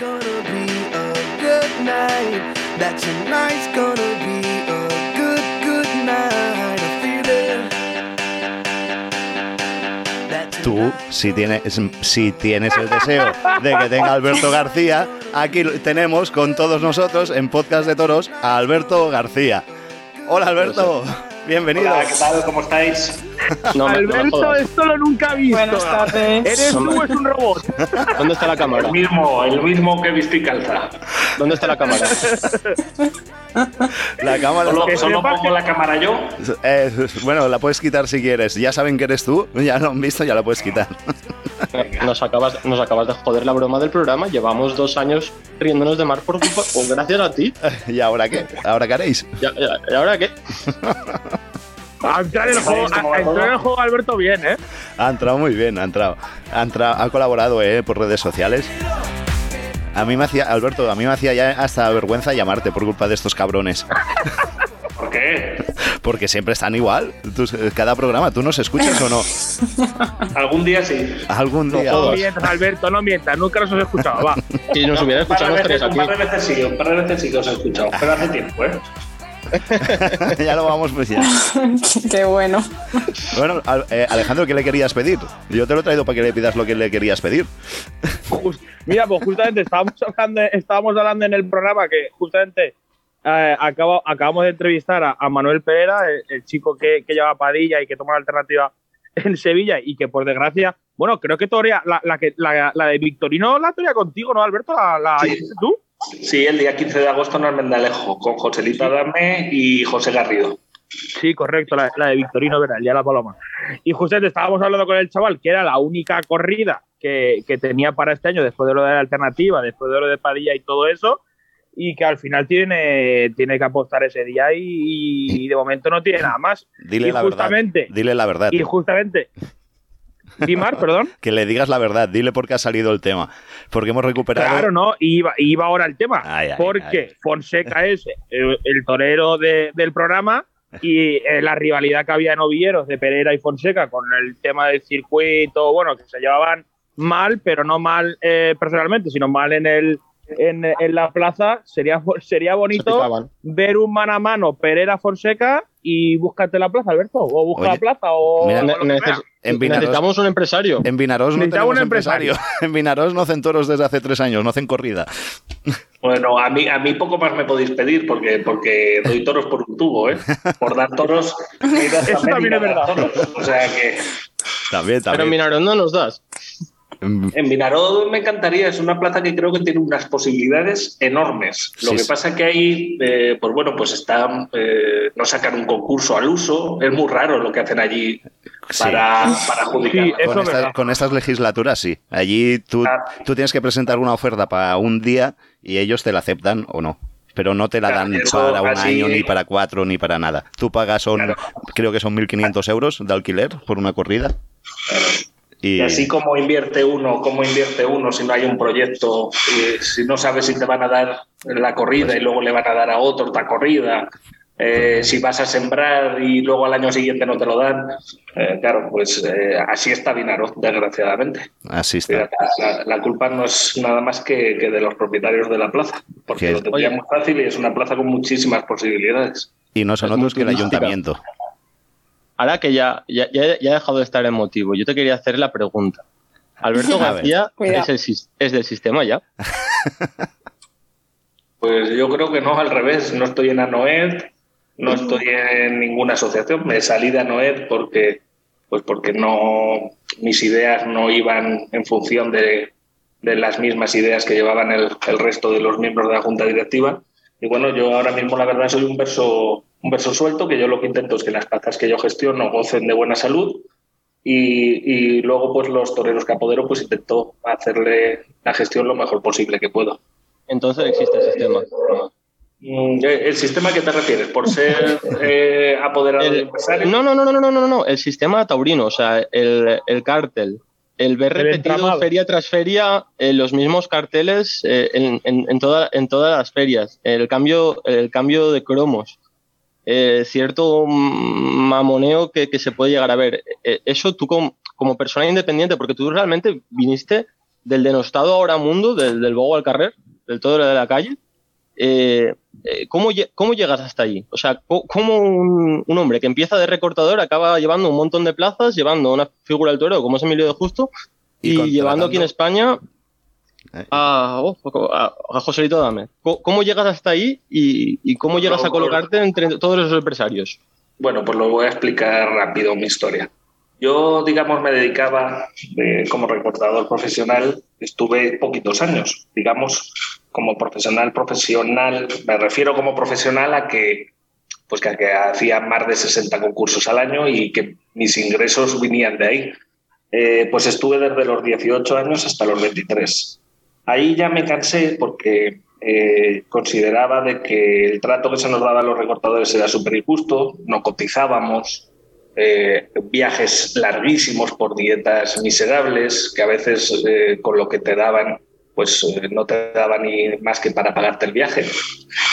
tú, si tienes, si tienes el deseo de que tenga Alberto García, aquí tenemos con todos nosotros en Podcast de Toros a Alberto García. Hola Alberto, bienvenido. Hola, ¿qué tal? ¿Cómo estáis? No, no Alberto, jodas. esto lo nunca he visto. Buenas tardes. ¿Eres tú o es un robot? ¿Dónde está la cámara? El mismo, el mismo que viste y calza. ¿Dónde está la cámara? La cámara. Solo, que solo pongo la cámara yo. Eh, bueno, la puedes quitar si quieres. Ya saben que eres tú, ya lo han visto, ya la puedes quitar. Nos acabas, nos acabas de joder la broma del programa. Llevamos dos años riéndonos de Mar por culpa, gracias a ti. ¿Y ahora qué? ¿Ahora qué haréis? ¿Y ahora qué? A entrar en el juego, a- a entrar en el juego Alberto bien, ¿eh? Ha entrado muy bien, ha entrado. Ha, entrado- ha colaborado eh, por redes sociales. A mí me hacía, Alberto, a mí me hacía ya hasta vergüenza llamarte por culpa de estos cabrones. ¿Por qué? Porque siempre están igual. Tú- cada programa, ¿tú nos escuchas o no? Algún día sí. Algún día. No mientas, Alberto, no mientas. Nunca nos has escuchado, va. Si nos hubiera escuchado tres veces, un aquí. par de veces sí, un par de veces sí que os he escuchado, pero hace tiempo, ¿eh? ya lo vamos pues ya. Qué bueno. Bueno, eh, Alejandro, ¿qué le querías pedir? Yo te lo he traído para que le pidas lo que le querías pedir. Just- Mira, pues justamente estábamos hablando, estábamos hablando en el programa que justamente eh, acabo- acabamos de entrevistar a, a Manuel Pereira, el, el chico que, que lleva Padilla y que toma la alternativa en Sevilla y que por desgracia, bueno, creo que torea, la, la, que, la, la de Victorino la torea contigo, ¿no, Alberto? ¿La, la Sí. tú? Sí, el día 15 de agosto en Almendalejo, con Joselito Adame y José Garrido. Sí, correcto, la, la de Victorino, ¿verdad? El día de la Paloma. Y justamente estábamos hablando con el chaval, que era la única corrida que, que tenía para este año, después de lo de la alternativa, después de lo de Padilla y todo eso, y que al final tiene, tiene que apostar ese día y, y de momento no tiene nada más. Dile y la justamente, verdad. Dile la verdad. y justamente, Dimar, perdón. Que le digas la verdad. Dile por qué ha salido el tema. Porque hemos recuperado. Claro, no, iba, iba ahora el tema. Ay, ay, porque ay. Fonseca es el, el torero de- del programa y eh, la rivalidad que había en Ovilleros de Pereira y Fonseca con el tema del circuito, bueno, que se llevaban mal, pero no mal eh, personalmente, sino mal en el en, en la plaza, sería, sería Se bonito ver un mano a mano Pereira Fonseca y búscate la plaza, Alberto, o busca Oye, la plaza, o, mira, o En Vinaroz- necesitamos un empresario. En Vinaroz no tenemos un empresario. En Vinaroz no hacen toros desde hace tres años, no hacen corrida. Bueno, a mí, a mí poco más me podéis pedir porque, porque doy toros por un tubo, ¿eh? Por dar toros. Eso también es verdad. toros. O sea que También, Pero también. mira, no nos das. Mm, en Vinaroz me encantaría, es una plaza que creo que tiene unas posibilidades enormes. Lo Sí, que sí. pasa que ahí, eh, pues bueno, pues está, eh, no sacan un concurso al uso, es muy raro lo que hacen allí Sí. para, adjudicar. Sí, Con, esta- estas legislaturas, sí. Allí tú, Ah. tú tienes que presentar una oferta para un día y ellos te la aceptan o no. Pero no te la dan para un así- año, ni para cuatro, ni para nada. Tú pagas, son, Claro. creo que son 1.500 euros de alquiler por una corrida. Y, Y así como invierte uno, como invierte uno si no hay un proyecto, y si no sabes si te van a dar la corrida y luego le van a dar a otro otra corrida, eh, si vas a sembrar y luego al año siguiente no te lo dan, eh, claro, pues eh, así está Vinaroz, desgraciadamente. así está. La, la culpa no es nada más que, que de los propietarios de la plaza, porque Que- lo tendría muy fácil y es una plaza con muchísimas posibilidades. Y no son Es otros que el turística. Ahora que ya, ya, ya- ya he dejado de estar emotivo, yo te quería hacer la pregunta. Alberto. García es, el sis- es del sistema ya. Pues yo creo que no, al revés. No estoy en ANOED, no estoy en ninguna asociación. Me salí de ANOED porque, pues porque no, mis ideas no iban en función de, de las mismas ideas que llevaban el, el resto de los miembros de la junta directiva. Y bueno, yo ahora mismo la verdad soy un verso, un verso suelto, que yo lo que intento es que las plazas que yo gestiono gocen de buena salud. Y, y luego, pues los toreros que apodero, pues intento hacerle la gestión lo mejor posible que puedo. Entonces existe el sistema. Mm, eh, ¿El sistema a qué te refieres? ¿Por ser eh, apoderado el, empresario? No, no, no, no, no, no, no, el sistema taurino, o sea, el, el cártel. El ver el feria tras feria eh, los mismos carteles eh, en, en, en, toda, en todas las ferias. El cambio, el cambio de cromos eh, cierto mamoneo que, que se puede llegar a ver. Eh, eso tú como, como persona independiente, porque tú realmente viniste del denostado ahora mundo, del, del bogo al carrer, del todo de la calle. Eh, eh, ¿cómo, ¿Cómo llegas hasta allí? O sea, ¿cómo un, un hombre que empieza de recortador acaba llevando un montón de plazas, llevando una figura del toro como es Emilio de Justo Y y, llevando aquí en España a, oh, a, a Joselito Dame? ¿Cómo, llegas hasta ahí y, y cómo llegas a colocarte entre todos esos empresarios? Bueno, pues lo voy a explicar rápido mi historia. Yo, digamos, me dedicaba eh, como recortador profesional, estuve poquitos años, digamos, como profesional profesional, me refiero como profesional a que pues que, que hacía más de 60 concursos al año y que mis ingresos venían de ahí. Eh, pues estuve desde los 18 años hasta los 23. Ahí ya me cansé porque eh, consideraba de que el trato que se nos daba a los recortadores era súper injusto, no cotizábamos, eh, viajes larguísimos por dietas miserables, que a veces eh, con lo que te daban, pues eh, no te daban ni más que para pagarte el viaje.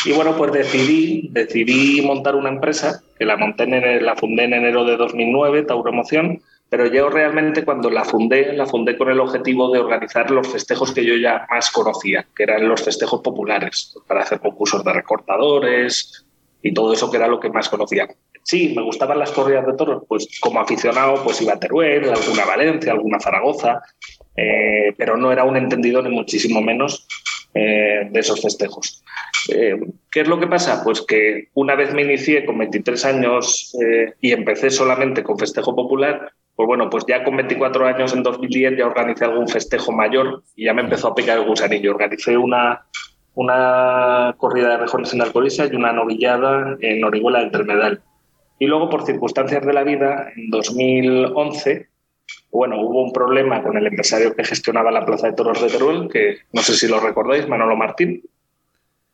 Y bueno, pues decidí, decidí montar una empresa, que la monté en, ene- la fundé en enero de 2009, Tauromoción, pero yo realmente cuando la fundé, la fundé con el objetivo de organizar los festejos que yo ya más conocía, que eran los festejos populares, para hacer concursos de recortadores y todo eso que era lo que más conocía. Sí, me gustaban las corridas de toros, pues como aficionado pues iba a Teruel, alguna Valencia, alguna Zaragoza, eh, pero no era un entendido ni muchísimo menos eh, de esos festejos. Eh, ¿Qué es lo que pasa? Pues que una vez me inicié con 23 años y empecé solamente con festejo popular, pues bueno, pues ya con 24 años en 2010 ya organicé algún festejo mayor y ya me empezó a picar el gusanillo. Organicé una, una corrida de rejones en Alcolisa y una novillada en Orihuela del Termedal. Y luego, por circunstancias de la vida, en 2011, bueno, hubo un problema con el empresario que gestionaba la Plaza de Toros de Teruel, que no sé si lo recordáis, Manolo Martín.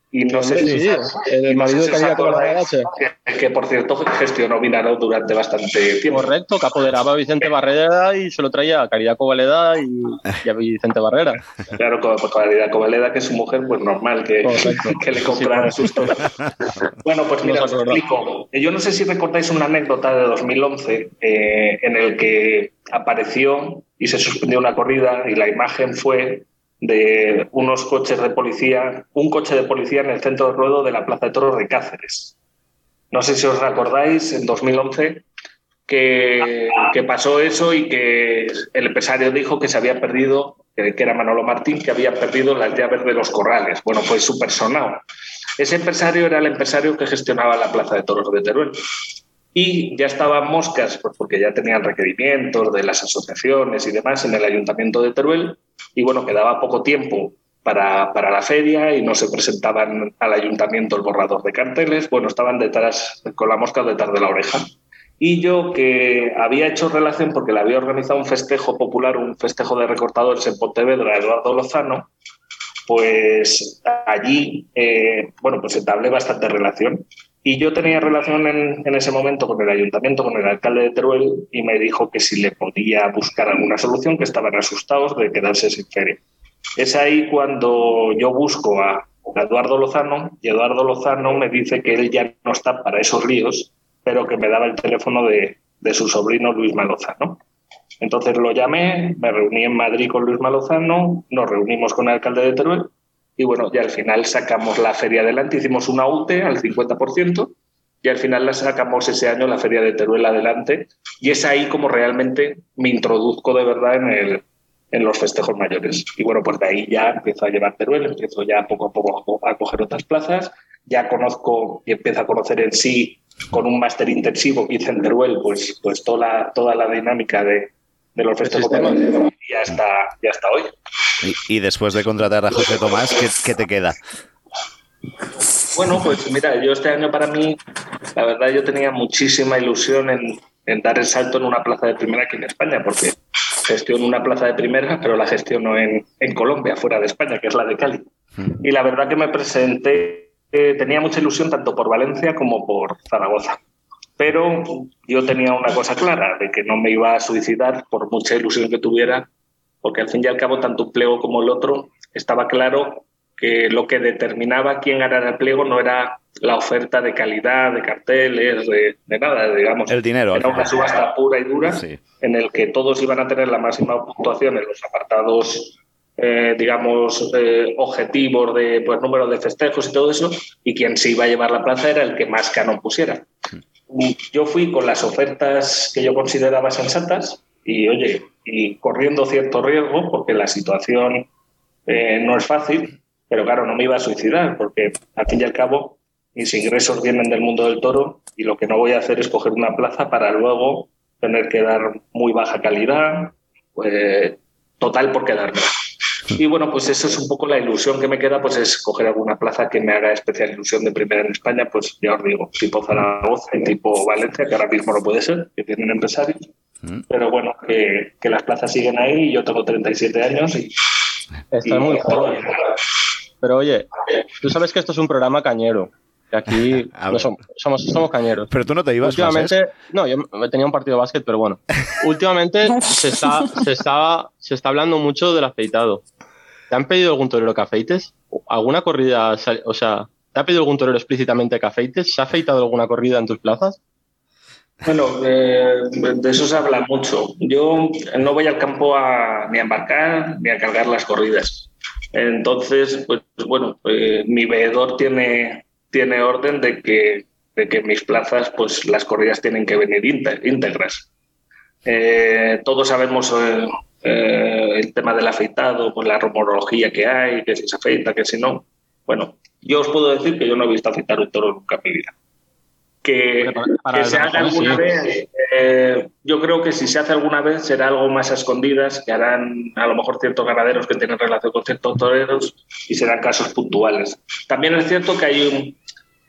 Y no sé si sí, el no marido Candidato acordáis Barragache. que, que, por cierto gestionó Vinaro durante bastante tiempo. Correcto, que apoderaba a Vicente Barrera y se lo traía a Caridad Covaleda y, y a Vicente Barrera. Claro, con, con Caridad Covaleda, que es su mujer, pues normal que, que le comprara Sí, sus toros. Bueno, pues mira, os explico. Yo no sé si recordáis una anécdota de 2011 eh, en el que apareció y se suspendió una corrida y la imagen fue de unos coches de policía, un coche de policía en el centro de ruedo de la Plaza de Toros de Cáceres. No sé si os recordáis, en 2011, que, que pasó eso y que el empresario dijo que se había perdido, que era Manolo Martín, que había perdido las llaves de los corrales. Bueno, pues su personal. Ese empresario era el empresario que gestionaba la Plaza de Toros de Teruel. Y ya estaban moscas, pues porque ya tenían requerimientos de las asociaciones y demás en el ayuntamiento de Teruel. Y bueno, quedaba poco tiempo para, para, la feria y no se presentaban al ayuntamiento el borrador de carteles. Bueno, estaban detrás, con la mosca detrás de la oreja. Y yo que había hecho relación porque le había organizado un festejo popular, un festejo de recortadores en Pontevedra, Eduardo Lozano, pues allí, eh, bueno, pues entablé bastante relación. Y yo tenía relación en, ese momento con el ayuntamiento, con el alcalde de Teruel, y me dijo que si le podía buscar alguna solución, que estaban asustados de quedarse sin feria. Es ahí cuando yo busco a, Eduardo Lozano, y Eduardo Lozano me dice que él ya no está para esos líos, pero que me daba el teléfono de, de su sobrino Luis Malozano. Entonces lo llamé, me reuní en Madrid con Luis Malozano, nos reunimos con el alcalde de Teruel y bueno, ya al final sacamos la feria adelante, hicimos una UTE al 50% y al final la sacamos ese año la feria de Teruel adelante y es ahí como realmente me introduzco de verdad en, el, en los festejos mayores. Y bueno, pues de ahí ya empiezo a llevar Teruel, empiezo ya poco a poco a coger otras plazas, ya conozco y empiezo a conocer en sí con un máster intensivo que hice en Teruel, pues, pues toda, toda la dinámica de, de los festejos y ya está, ya está hoy. Y, y, después de contratar a José Tomás, ¿qué, ¿qué, te queda? Bueno, pues mira, yo este año para mí, la verdad, yo tenía muchísima ilusión en, en dar el salto en una plaza de primera aquí en España, porque gestiono una plaza de primera, pero la gestiono en, en Colombia, fuera de España, que es la de Cali. Y la verdad que me presenté, eh, tenía mucha ilusión tanto por Valencia como por Zaragoza pero yo tenía una cosa clara, de que no me iba a suicidar por mucha ilusión que tuviera, porque al fin y al cabo tanto un pliego como el otro estaba claro que lo que determinaba quién ganara el pliego no era la oferta de calidad, de carteles, de, de nada, digamos. El dinero. Era una subasta pura y dura sí. en el que todos iban a tener la máxima puntuación en los apartados, eh, digamos, eh, objetivos de pues, número de festejos y todo eso, y quien se iba a llevar la plaza era el que más canon pusiera. Yo fui con las ofertas que yo consideraba sensatas y, oye, y corriendo cierto riesgo, porque la situación eh, no es fácil, pero claro, no me iba a suicidar, porque al fin y al cabo mis ingresos vienen del mundo del toro y lo que no voy a hacer es coger una plaza para luego tener que dar muy baja calidad, pues, total por quedarme. Y bueno, pues eso es un poco la ilusión que me queda, pues es coger alguna plaza que me haga especial ilusión de primera en España, pues ya os digo, tipo Zaragoza y tipo Valencia, que ahora mismo no puede ser, que tienen empresarios. Pero bueno, que, que las plazas siguen ahí, yo tengo 37 años y... Está y muy joven. Pero oye, tú sabes que esto es un programa cañero. Aquí no somos, somos, somos, cañeros. Pero tú no te ibas Últimamente, no, yo tenía un partido de básquet, pero bueno. Últimamente se está, se, está, se está hablando mucho del afeitado. ¿Te han pedido algún torero que afeites? ¿Alguna corrida? O sea, ¿te ha pedido algún torero explícitamente que afeites? ¿Se ha afeitado alguna corrida en tus plazas? Bueno, eh, de eso se habla mucho. Yo no voy al campo a, ni a embarcar ni a cargar las corridas. Entonces, pues bueno, eh, mi veedor tiene, tiene orden de que, de que mis plazas, pues las corridas tienen que venir íntegras. Eh, todos sabemos eh, el tema del afeitado, pues la rumorología que hay, que si se afeita, que si no. Bueno, yo os puedo decir que yo no he visto afeitar un toro nunca en mi vida. Que, para, para que se haga alguna sí. vez, eh, yo creo que si se hace alguna vez será algo más a escondidas, que harán a lo mejor ciertos ganaderos que tienen relación con ciertos toreros y serán casos puntuales. También es cierto que hay un,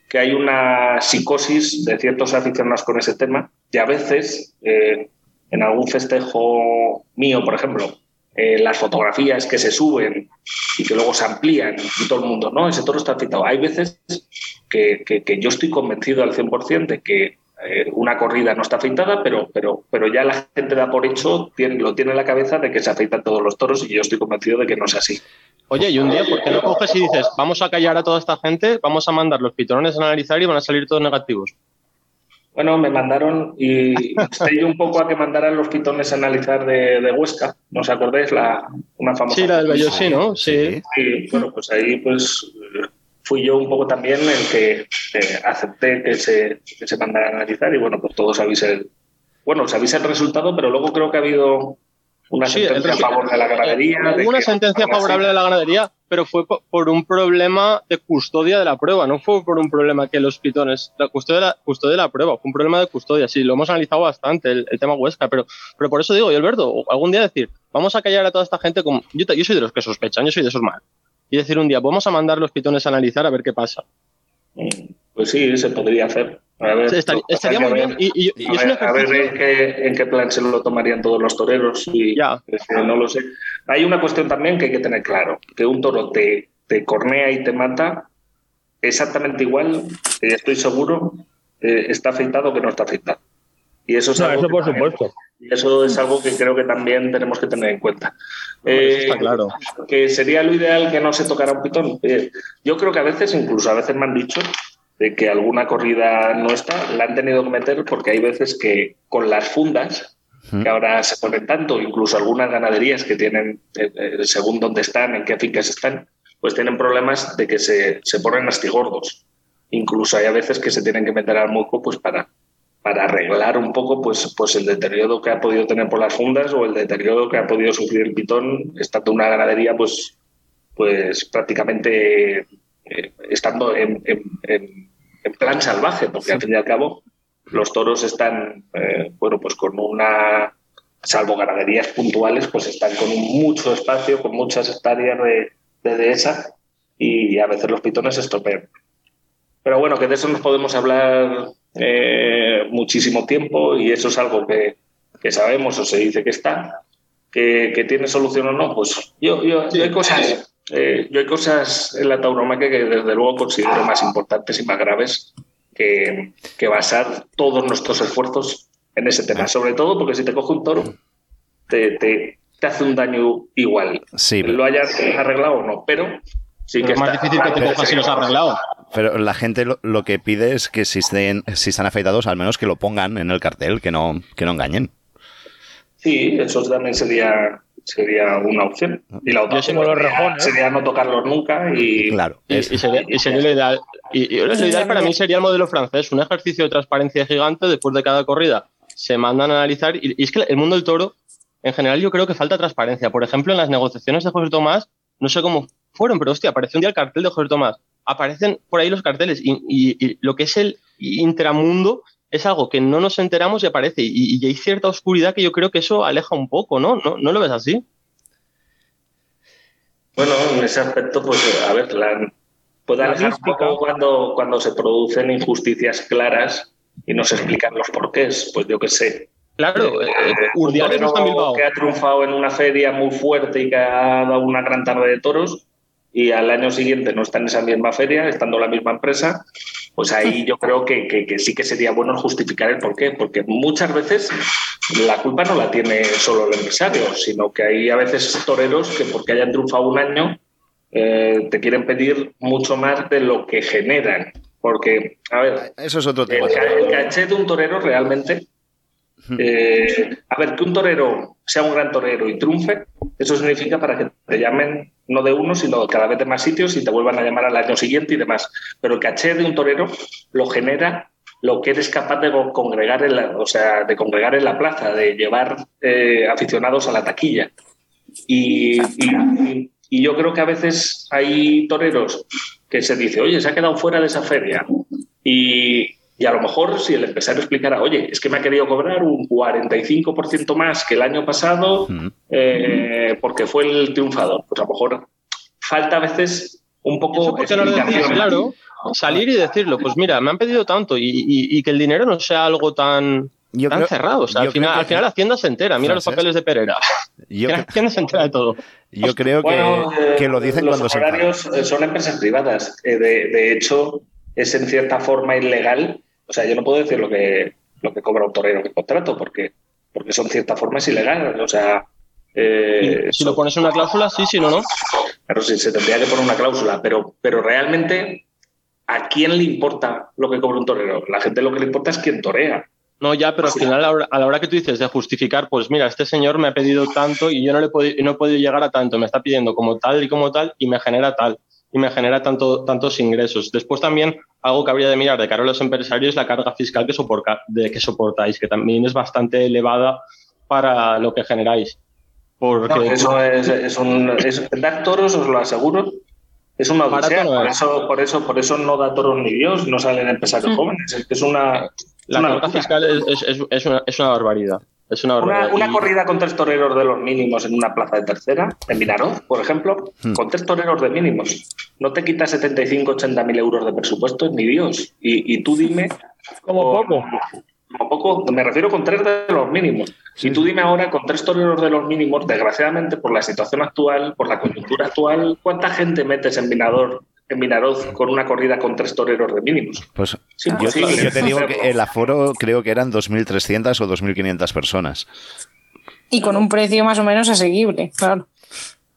que hay una psicosis de ciertos aficionados con ese tema y a veces eh, en algún festejo mío, por ejemplo, eh, las fotografías que se suben y que luego se amplían y todo el mundo, no, ese toro está afeitado. Hay veces que, que, yo estoy convencido al 100% de que eh, una corrida no está afeitada, pero, pero, pero ya la gente da por hecho, lo tiene en la cabeza de que se afeitan todos los toros y yo estoy convencido de que no es así. Oye, y un día, ¿por qué no coges y dices, vamos a callar a toda esta gente, vamos a mandar los pitrones a analizar y van a salir todos negativos? Bueno, me mandaron y estoy un poco a que mandaran los pitones a analizar de, de Huesca. ¿No os acordáis? La, una famosa. Sí, la del Bellosí, ¿no? Sí. Y bueno, pues ahí pues fui yo un poco también el que eh, acepté que se, que se mandara a analizar y bueno, pues todos sabéis el. Bueno, sabéis el resultado, pero luego creo que ha habido una Sí, sentencia a favor de la ganadería. de Hubo una sentencia favorable de la ganadería, pero fue po- por un problema de custodia de la prueba, no fue por un problema que los pitones, la custodia de la, custodia de la prueba, fue un problema de custodia. Sí, lo hemos analizado bastante, el, el tema Huesca, pero, pero por eso digo, yo, Alberto, algún día decir, vamos a callar a toda esta gente como. Yo, yo soy de los que sospechan, yo soy de esos malos. Y decir un día, vamos a mandar los pitones a analizar a ver qué pasa. Pues sí, se podría hacer. A ver, estaría- muy bien. ver- Y, y- y A ver, a ver ejercicio. en qué, en qué plan se lo tomarían todos los toreros y no lo sé. Hay una cuestión también que hay que tener claro, que un toro te, te cornea y te mata exactamente igual, eh, estoy seguro, eh, está afeitado que no está afeitado. Y eso es No, algo eso que por también- supuesto. y eso es algo que creo que también tenemos que tener en cuenta. Eh, está claro. Que sería lo ideal que no se tocara un pitón. Eh, yo creo que a veces, incluso a veces me han dicho de que alguna corrida nuestra la han tenido que meter porque hay veces que con las fundas, que ahora se ponen tanto, incluso algunas ganaderías que tienen, eh, eh, según dónde están, en qué fincas están, pues tienen problemas de que se, se ponen astigordos. Incluso hay a veces que se tienen que meter al moco pues para, para arreglar un poco pues, pues el deterioro que ha podido tener por las fundas o el deterioro que ha podido sufrir el pitón estando una ganadería pues, pues prácticamente eh, estando en, en- en- en plan salvaje, porque al fin y al cabo los toros están, eh, bueno, pues con una, salvo ganaderías puntuales, pues están con mucho espacio, con muchas hectáreas de, de dehesa y a veces los pitones se estropean. Pero bueno, que de eso nos podemos hablar eh, muchísimo tiempo y eso es algo que, que sabemos o se dice que está. Que, que tiene solución o no, pues yo, yo, yo hay cosas, eh, yo hay cosas en la tauromaquia que desde luego considero más importantes y más graves que, que basar todos nuestros esfuerzos en ese tema. Sobre todo porque si te coge un toro, te, te, te hace un daño igual. Sí, Lo hayas arreglado o no, pero sí que es más está- difícil que te cojas si los has arreglado. Pero la gente lo, lo que pide es que si estén, si están afeitados, al menos que lo pongan en el cartel, que no, que no engañen. Sí, eso también sería, sería una opción. Y la otra Yo opción sería, rejones. sería no tocarlos nunca y... Claro. Y, y sería, y sería lo ideal. Y, y lo ideal para mí sería el modelo francés, un ejercicio de transparencia gigante después de cada corrida. Se mandan a analizar. Y, y es que el mundo del toro, en general, yo creo que falta transparencia. Por ejemplo, en las negociaciones de José Tomás, no sé cómo fueron, pero hostia, apareció un día el cartel de José Tomás. Aparecen por ahí los carteles. Y, y- y lo que es el intramundo es algo que no nos enteramos y aparece. Y, y hay cierta oscuridad que yo creo que eso aleja un poco, ¿no? ¿No, ¿No lo ves así? Bueno, en ese aspecto, pues, a ver, la, puede alejar un poco cuando, cuando se producen injusticias claras y nos explican los porqués, pues yo qué sé. Claro, eh, un en torero Bilbao. que ha triunfado en una feria muy fuerte y que ha dado una gran tarde de toros y al año siguiente no está en esa misma feria, estando la misma empresa, pues ahí yo creo que, que- que sí que sería bueno justificar el porqué, porque muchas veces la culpa no la tiene solo el empresario, sino que hay a veces toreros que porque hayan triunfado un año eh, te quieren pedir mucho más de lo que generan. Porque, a ver, Eso es otro tema. el caché de un torero realmente. eh, a ver, que un torero sea un gran torero y triunfe, eso significa para que te llamen no de uno, sino cada vez de más sitios y te vuelvan a llamar al año siguiente y demás. Pero el caché de un torero lo genera lo que eres capaz de co- congregar en la, o sea, de congregar en la plaza, de llevar eh, aficionados a la taquilla. Y, y- y yo creo que a veces hay toreros que se dice, oye, se ha quedado fuera de esa feria. Y, y a lo mejor si el empresario explicara, oye, es que me ha querido cobrar un 45% más que el año pasado eh, porque fue el triunfador. Pues a lo mejor falta a veces un poco salir y decirlo, pues mira, me han pedido tanto y, y- y que el dinero no sea algo tan, tan creo- cerrado. O sea, yo al final, que- al final Hacienda se entera, mira los papeles de Pereira. Yo, Hacienda se entera de todo. yo creo que, Bueno, eh, que lo dicen los cuando se enfadan. horarios eh, son empresas privadas. Eh, de, de hecho, es en cierta forma ilegal. O sea, yo no puedo decir lo que, lo que cobra un torero que contrato, porque, porque son cierta forma es ilegal. O sea, eh, Si lo pones en una cláusula, sí, si no, no. Claro, sí, se tendría que poner una cláusula, pero, pero realmente ¿a quién le importa lo que cobra un torero? La gente lo que le importa es quién torea. No, ya, pero al final, a la, hora, a la hora que tú dices de justificar, pues mira, este señor me ha pedido tanto y yo no, le he podi- no he podido llegar a tanto, me está pidiendo como tal y como tal y me genera tal y me genera tanto, tantos ingresos. Después también algo que habría de mirar de cara a los empresarios es la carga fiscal que, soporta, de, que soportáis, que también es bastante elevada para lo que generáis. Porque No, eso es, es un. Es, dar toros, os lo aseguro, es una odisea. no Por es. eso, por, eso, por eso no da toros ni Dios, no salen empresarios jóvenes. Es que es una. La una locura. fiscal es, es- es- es una, es una barbaridad. Es una Una, barbaridad. una Y- corrida con tres toreros de los mínimos en una plaza de tercera, en Vinaroz, por ejemplo, Hmm. con tres toreros de mínimos. No te quita 75, 80 mil euros de presupuesto, ni Dios. Y, y tú dime. Como poco. Como poco, me refiero con tres de los mínimos. Y tú dime ahora, con tres toreros de los mínimos, desgraciadamente, por la situación actual, por la coyuntura actual, ¿cuánta gente metes en Vinador, en Vinaroz con una corrida con tres toreros de mínimos? Pues Es yo, imposible yo te digo que el aforo creo que eran 2.300 o 2.500 personas. Y con un precio más o menos asequible, claro.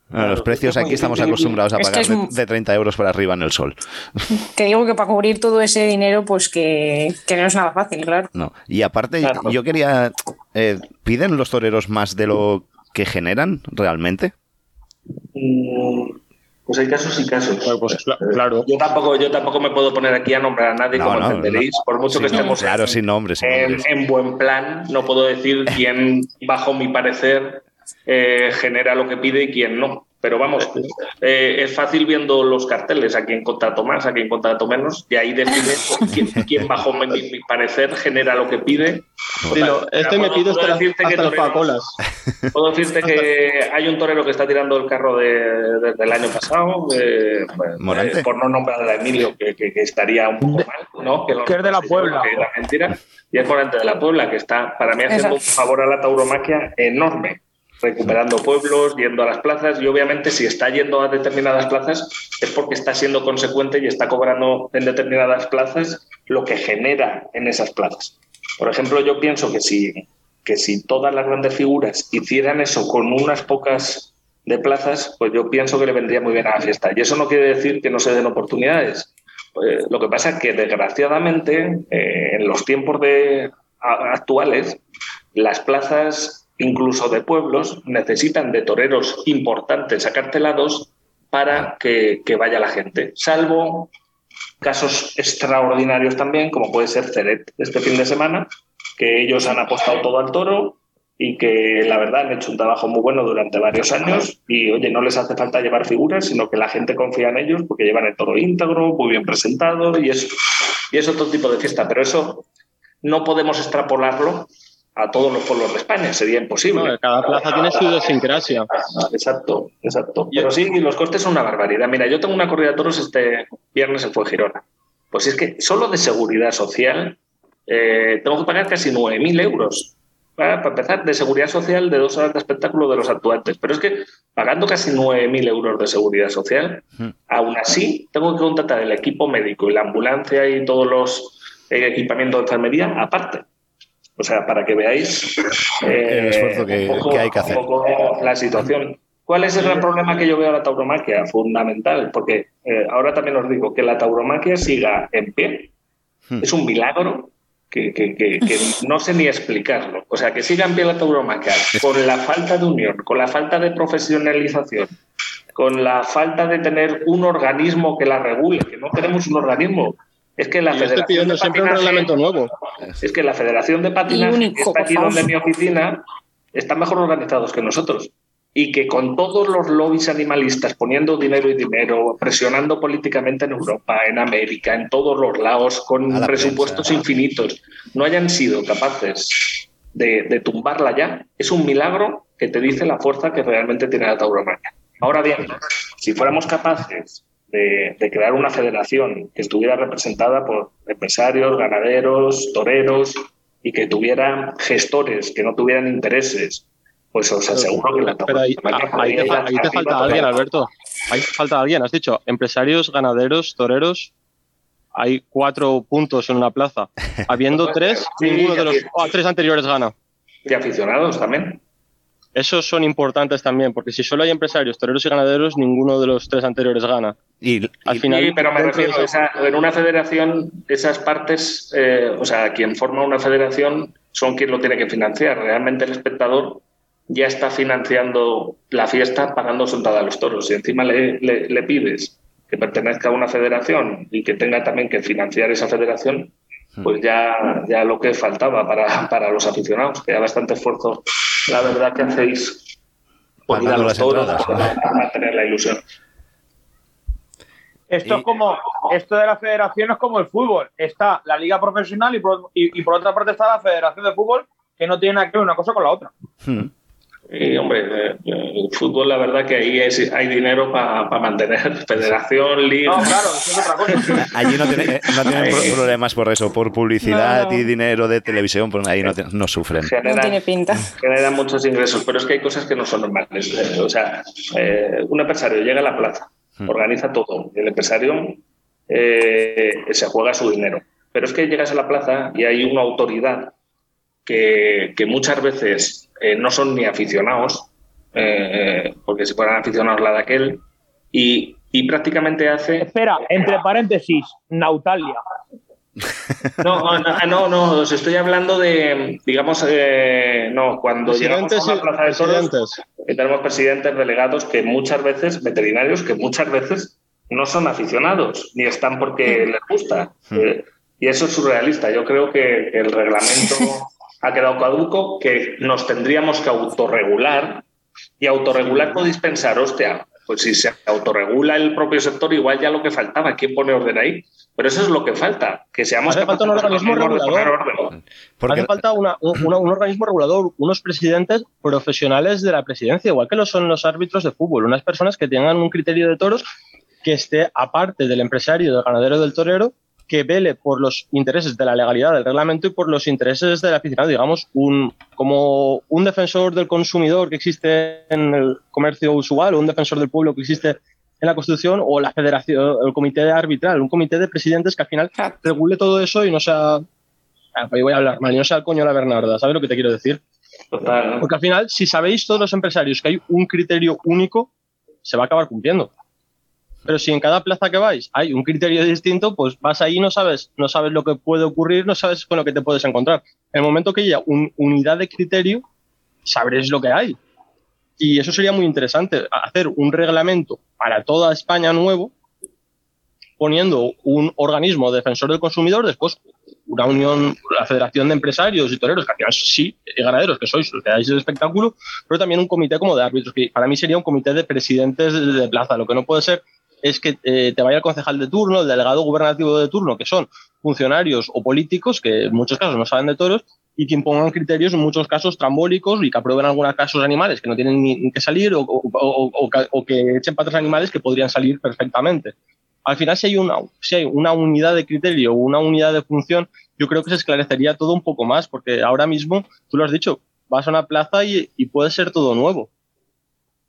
Bueno, los precios aquí estamos acostumbrados a Es que pagar es de, de 30 euros para arriba en el sol. Te digo que para cubrir todo ese dinero, pues que, que no es nada fácil, claro. No. Y aparte, Claro. yo quería... eh, ¿Piden los toreros más de lo que generan realmente? Mm, Pues hay casos y casos. Pues, cla- claro. Yo tampoco, yo tampoco me puedo poner aquí a nombrar a nadie, No, como no, entenderéis, por mucho que estemos claro, en, sin nombres. sin en, nombres. en buen plan, no puedo decir quién, bajo mi parecer, eh, genera lo que pide y quién no. Pero vamos, eh, es fácil viendo los carteles, a quién contrato más, a quién contrato menos, y ahí define quién, quién bajo mi, mi parecer genera lo que pide. Dilo, este me Puedo- pide puedo hasta, decirte que hasta las toreros- Coca-Colas. Puedo decirte que hay un torero que está tirando el carro de- desde el año pasado, eh, pues, eh, por no nombrar a Emilio, que, que- que estaría un poco mal, ¿no? lo Que es de la Puebla. que es la mentira. Y es Morante de la Puebla, que está para mí haciendo un favor a la tauromaquia enorme, recuperando pueblos, yendo a las plazas, y obviamente si está yendo a determinadas plazas es porque está siendo consecuente y está cobrando en determinadas plazas lo que genera en esas plazas. Por ejemplo, yo pienso que si, que si todas las grandes figuras hicieran eso con unas pocas de plazas, pues yo pienso que le vendría muy bien a la fiesta. Y eso no quiere decir que no se den oportunidades. Eh, lo que pasa es que, desgraciadamente, eh, en los tiempos de, actuales, las plazas, incluso de pueblos, necesitan de toreros importantes acartelados para que, vaya la gente. Salvo casos extraordinarios también, como puede ser Ceret este fin de semana, que ellos han apostado todo al toro y que la verdad han hecho un trabajo muy bueno durante varios años y oye, no les hace falta llevar figuras, sino que la gente confía en ellos porque llevan el toro íntegro, muy bien presentado y es, y es otro tipo de fiesta, pero eso no podemos extrapolarlo a todos los pueblos de España, sería imposible. No, cada plaza tiene su idiosincrasia. Exacto, exacto. Pero sí, los costes son una barbaridad. Mira, yo tengo una corrida de toros este viernes en Fuengirola. Pues es que solo de seguridad social eh, tengo que pagar casi 9.000 euros. Para, para empezar, de seguridad social de dos horas de espectáculo de los actuantes. Pero es que pagando casi 9.000 euros de seguridad social, aún así tengo que contratar el equipo médico y la ambulancia y todos los eh, equipamientos de enfermería aparte. O sea, para que veáis eh, El esfuerzo que- un poco- que hay que hacer. un poco la situación. ¿Cuál es el gran problema que yo veo a la tauromaquia? Fundamental, porque eh, ahora también os digo que la tauromaquia siga en pie Hmm. es un milagro que, que- que- que no sé ni explicarlo. O sea, que siga en pie la tauromaquia con la falta de unión, con la falta de profesionalización, con la falta de tener un organismo que la regule, que no tenemos un organismo. Es que la Y yo estoy Federación pidiendo de siempre un Patinaje- reglamento nuevo. es que la Federación de Patinaje, que está aquí donde mi oficina, están mejor organizados que nosotros. Y que con todos los lobbies animalistas poniendo dinero y dinero, presionando políticamente en Europa, en América, en todos los lados, con la presupuestos prensa. infinitos, no hayan sido capaces de, de tumbarla ya, es un milagro que te dice la fuerza que realmente tiene la tauromaquia. Ahora bien, si fuéramos capaces de, de crear una federación que estuviera representada por empresarios, ganaderos, toreros y que tuviera gestores que no tuvieran intereses, pues os aseguro que la Pero ahí, te, ahí falta alguien. Alberto. Ahí te falta alguien. Has dicho empresarios, ganaderos, toreros. Hay cuatro puntos en una plaza. Habiendo tres, Sí, ninguno de los tres anteriores gana. Y aficionados también. Esos son importantes también, porque si solo hay empresarios, toreros y ganaderos, ninguno de los tres anteriores gana. Y, Al final, Sí, pero me de refiero, esa- en una federación, esas partes, eh, o sea, quien forma una federación son quien lo tiene que financiar. Realmente el espectador ya está financiando la fiesta pagando sentada a los toros. Y encima le, le- le pides que pertenezca a una federación y que tenga también que financiar esa federación, pues ya, ya lo que faltaba para, para los aficionados, que ya bastante esfuerzo, la verdad que hacéis por ir a los toros, entradas, por ¿no? mantener la ilusión. Esto Y- es como, esto de la federación es como el fútbol. Está la liga profesional y por, y, y por otra parte está la federación de fútbol que no tiene nada que ver una cosa con la otra. Hmm. Y, hombre, eh, eh, el fútbol, la verdad que ahí es- hay dinero para mantener federación, liga. No, claro, eso es otra cosa. Allí no, tiene- eh, no tienen pro- problemas por eso, por publicidad No, no. y dinero de televisión, pues ahí no, no sufren. No Generan, tiene pinta. generan muchos ingresos, pero es que hay cosas que no son normales. Eh, O sea, eh, un empresario llega a la plaza, Hmm. organiza todo. y El empresario eh, se juega su dinero. Pero es que llegas a la plaza y hay una autoridad que, que muchas veces eh, no son ni aficionados, eh, porque si fueran aficionados la de aquel, y, y prácticamente hace Espera, entre paréntesis, Nautalia. No, no, no, no, os estoy hablando de, digamos, eh, no, cuando llegamos a una plaza de toros, presidentes. que tenemos presidentes delegados que muchas veces, veterinarios, que muchas veces no son aficionados, ni están porque les gusta. Eh, y eso es surrealista. Yo creo que el reglamento ha quedado caduco, que nos tendríamos que autorregular y autorregular podéis pensar, hostia, pues si se autorregula el propio sector, igual ya lo que faltaba, ¿quién pone orden ahí? Pero eso es lo que falta, que seamos Hace falta un organismo de regulador. orden. Porque Hace falta una- un, una- un organismo regulador, unos presidentes profesionales de la presidencia, igual que lo son los árbitros de fútbol, unas personas que tengan un criterio de toros que esté aparte del empresario, del ganadero, del torero, que vele por los intereses de la legalidad del reglamento y por los intereses del aficionado, digamos, un, como un defensor del consumidor que existe en el comercio usual o un defensor del pueblo que existe en la Constitución o la federación, el comité arbitral, un comité de presidentes que al final regule todo eso y no sea Ah, pues voy a hablar mal, y no sea el coño la Bernarda, ¿sabes lo que te quiero decir? Total. Porque al final, si sabéis todos los empresarios que hay un criterio único, se va a acabar cumpliendo. Pero si en cada plaza que vais hay un criterio distinto, pues vas ahí y no sabes, no sabes lo que puede ocurrir, no sabes con lo que te puedes encontrar. En el momento que haya una unidad de criterio, sabréis lo que hay. Y eso sería muy interesante, hacer un reglamento para toda España nuevo, poniendo un organismo defensor del consumidor, después una unión, la Federación de Empresarios y Toreros, que al sí, y ganaderos, que sois los que dais el espectáculo, pero también un comité como de árbitros, que para mí sería un comité de presidentes de, de plaza. Lo que no puede ser es que eh, te vaya el concejal de turno, el delegado gubernativo de turno, que son funcionarios o políticos, que en muchos casos no saben de toros, y que impongan criterios en muchos casos trambólicos y que aprueben algunos casos animales que no tienen ni, que salir o, o- que- echen para animales que podrían salir perfectamente. Al final, si hay, una, si hay una unidad de criterio o una unidad de función, yo creo que se esclarecería todo un poco más, porque ahora mismo, tú lo has dicho, vas a una plaza y, y puede ser todo nuevo.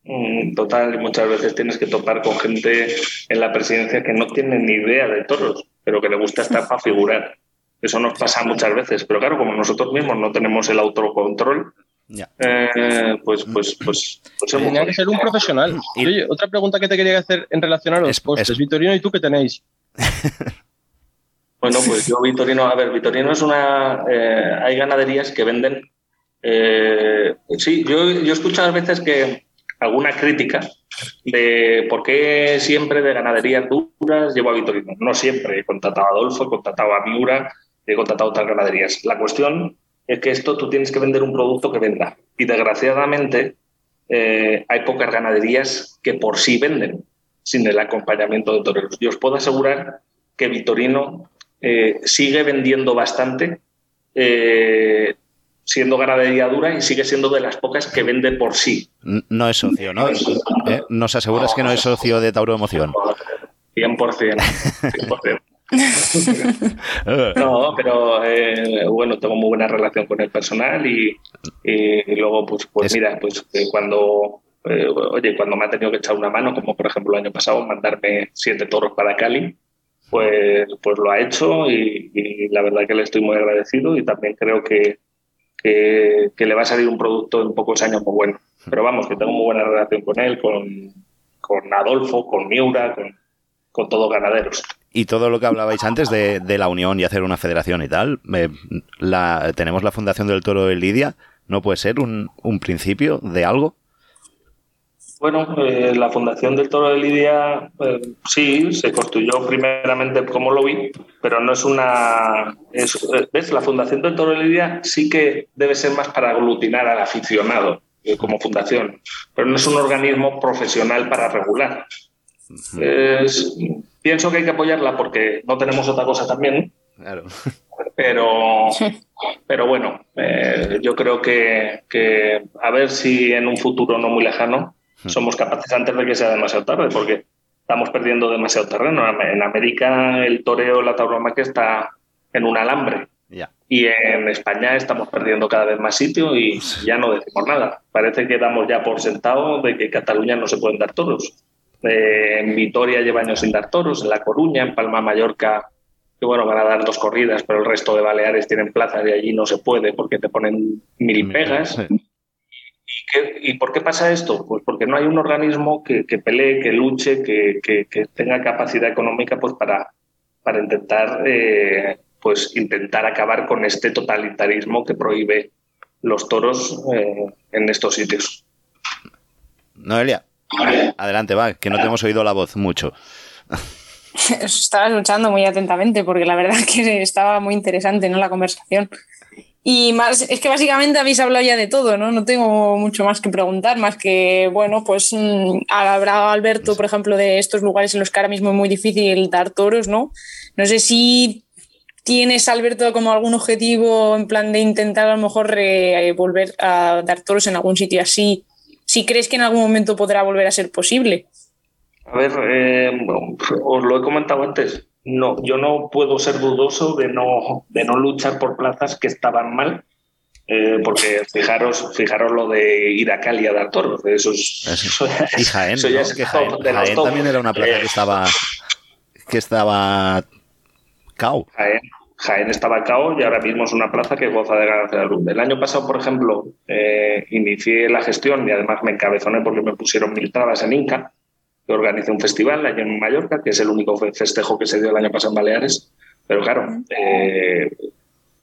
Mm, Total, y muchas veces tienes que topar con gente en la presidencia que no tiene ni idea de toros, pero que le gusta estar para figurar. Eso nos pasa muchas veces, pero claro, como nosotros mismos no tenemos el autocontrol, Ya. eh, pues, pues, pues, pues Tenía que ser un profesional. Y- Oye, otra pregunta que te quería hacer en relación a los Es- costes. es- Vitorino, ¿y tú qué tenéis? Bueno, pues yo, Vitorino, a ver, Vitorino es una. eh, hay ganaderías que venden. eh, sí, yo, yo he escuchado a veces que alguna crítica de por qué siempre de ganaderías duras llevo a Vitorino. No siempre. He contratado a Adolfo, he contratado a Miura, he contratado otras ganaderías. La cuestión es que esto tú tienes que vender un producto que venda. Y desgraciadamente eh, hay pocas ganaderías que por sí venden sin el acompañamiento de toreros. Yo os puedo asegurar que Vitorino eh, sigue vendiendo bastante, eh, siendo ganadería dura y sigue siendo de las pocas que vende por sí. No es socio, ¿no? ¿Eh? ¿Nos aseguras que no es socio de Tauro Emoción? 100%. 100%. Eh, No, pero eh, bueno, tengo muy buena relación con el personal y, y luego, pues, pues Es- mira, pues eh, cuando, eh, oye, cuando me ha tenido que echar una mano, como por ejemplo el año pasado, mandarme siete toros para Cali, pues, pues lo ha hecho y, y la verdad que le estoy muy agradecido y también creo que, que, que le va a salir un producto en pocos años muy bueno. pero vamos, que tengo muy buena relación con él, con, con Adolfo, con Miura, con, con todos ganaderos. Y todo lo que hablabais antes de, de la unión y hacer una federación y tal, eh, la, tenemos la Fundación del Toro de Lidia, ¿no puede ser un, un principio de algo? Bueno, eh, la Fundación del Toro de Lidia eh, sí, se construyó primeramente como lo vi, pero no es una... es- eh, ¿Ves? La Fundación del Toro de Lidia sí que debe ser más para aglutinar al aficionado eh, como fundación, pero no es un organismo profesional para regular. Es- pienso que hay que apoyarla porque no tenemos otra cosa también, Claro. pero, pero bueno, eh, yo creo que, que a ver si en un futuro no muy lejano somos capaces antes de que sea demasiado tarde, porque estamos perdiendo demasiado terreno. En América el toreo, la tauromaquia está en un alambre. Y en España estamos perdiendo cada vez más sitio y ya no decimos nada. Parece que damos ya por sentado de que en Cataluña no se pueden dar toros. Eh, en Vitoria lleva años sin dar toros, en La Coruña, en Palma Mallorca, que bueno, van a dar dos corridas, pero el resto de Baleares tienen plazas y allí no se puede porque te ponen mil pegas. ¿Y, qué- y por qué pasa esto? Pues porque no hay un organismo que, que pelee, que luche, que, que- que tenga capacidad económica pues para, para intentar, eh, pues intentar acabar con este totalitarismo que prohíbe los toros eh, en estos sitios. Noelia, adelante, va, que no te hemos oído la voz mucho. Estaba escuchando muy atentamente porque la verdad que estaba muy interesante ¿no? la conversación. Y más, es que básicamente habéis hablado ya de todo, ¿no? No tengo mucho más que preguntar, más que, bueno, pues mm, habrá Alberto, por ejemplo, de estos lugares en los que ahora mismo es muy difícil dar toros, ¿no? No sé si tienes, Alberto, como algún objetivo en plan de intentar a lo mejor eh, volver a dar toros en algún sitio así, si crees que en algún momento podrá volver a ser posible. A ver, eh, bueno, os lo he comentado antes. No, yo no puedo ser dudoso de no, de no luchar por plazas que estaban mal, eh, porque fijaros, fijaros lo de ir a Cali a dar toros. Eso es, eso Y Jaén, eso ya ¿no? es Que top de los Jaén top. también era una plaza Eh, que estaba que estaba cao. Jaén, Jaén estaba cao y ahora mismo es una plaza que goza de ganancia de luz. El año pasado, por ejemplo, eh, inicié la gestión y además me encabezoné porque me pusieron mil trabas en Inca, que organicé un festival allí en Mallorca, que es el único fe- festejo que se dio el año pasado en Baleares. Pero claro, eh,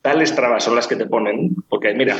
tales trabas son las que te ponen, porque mira,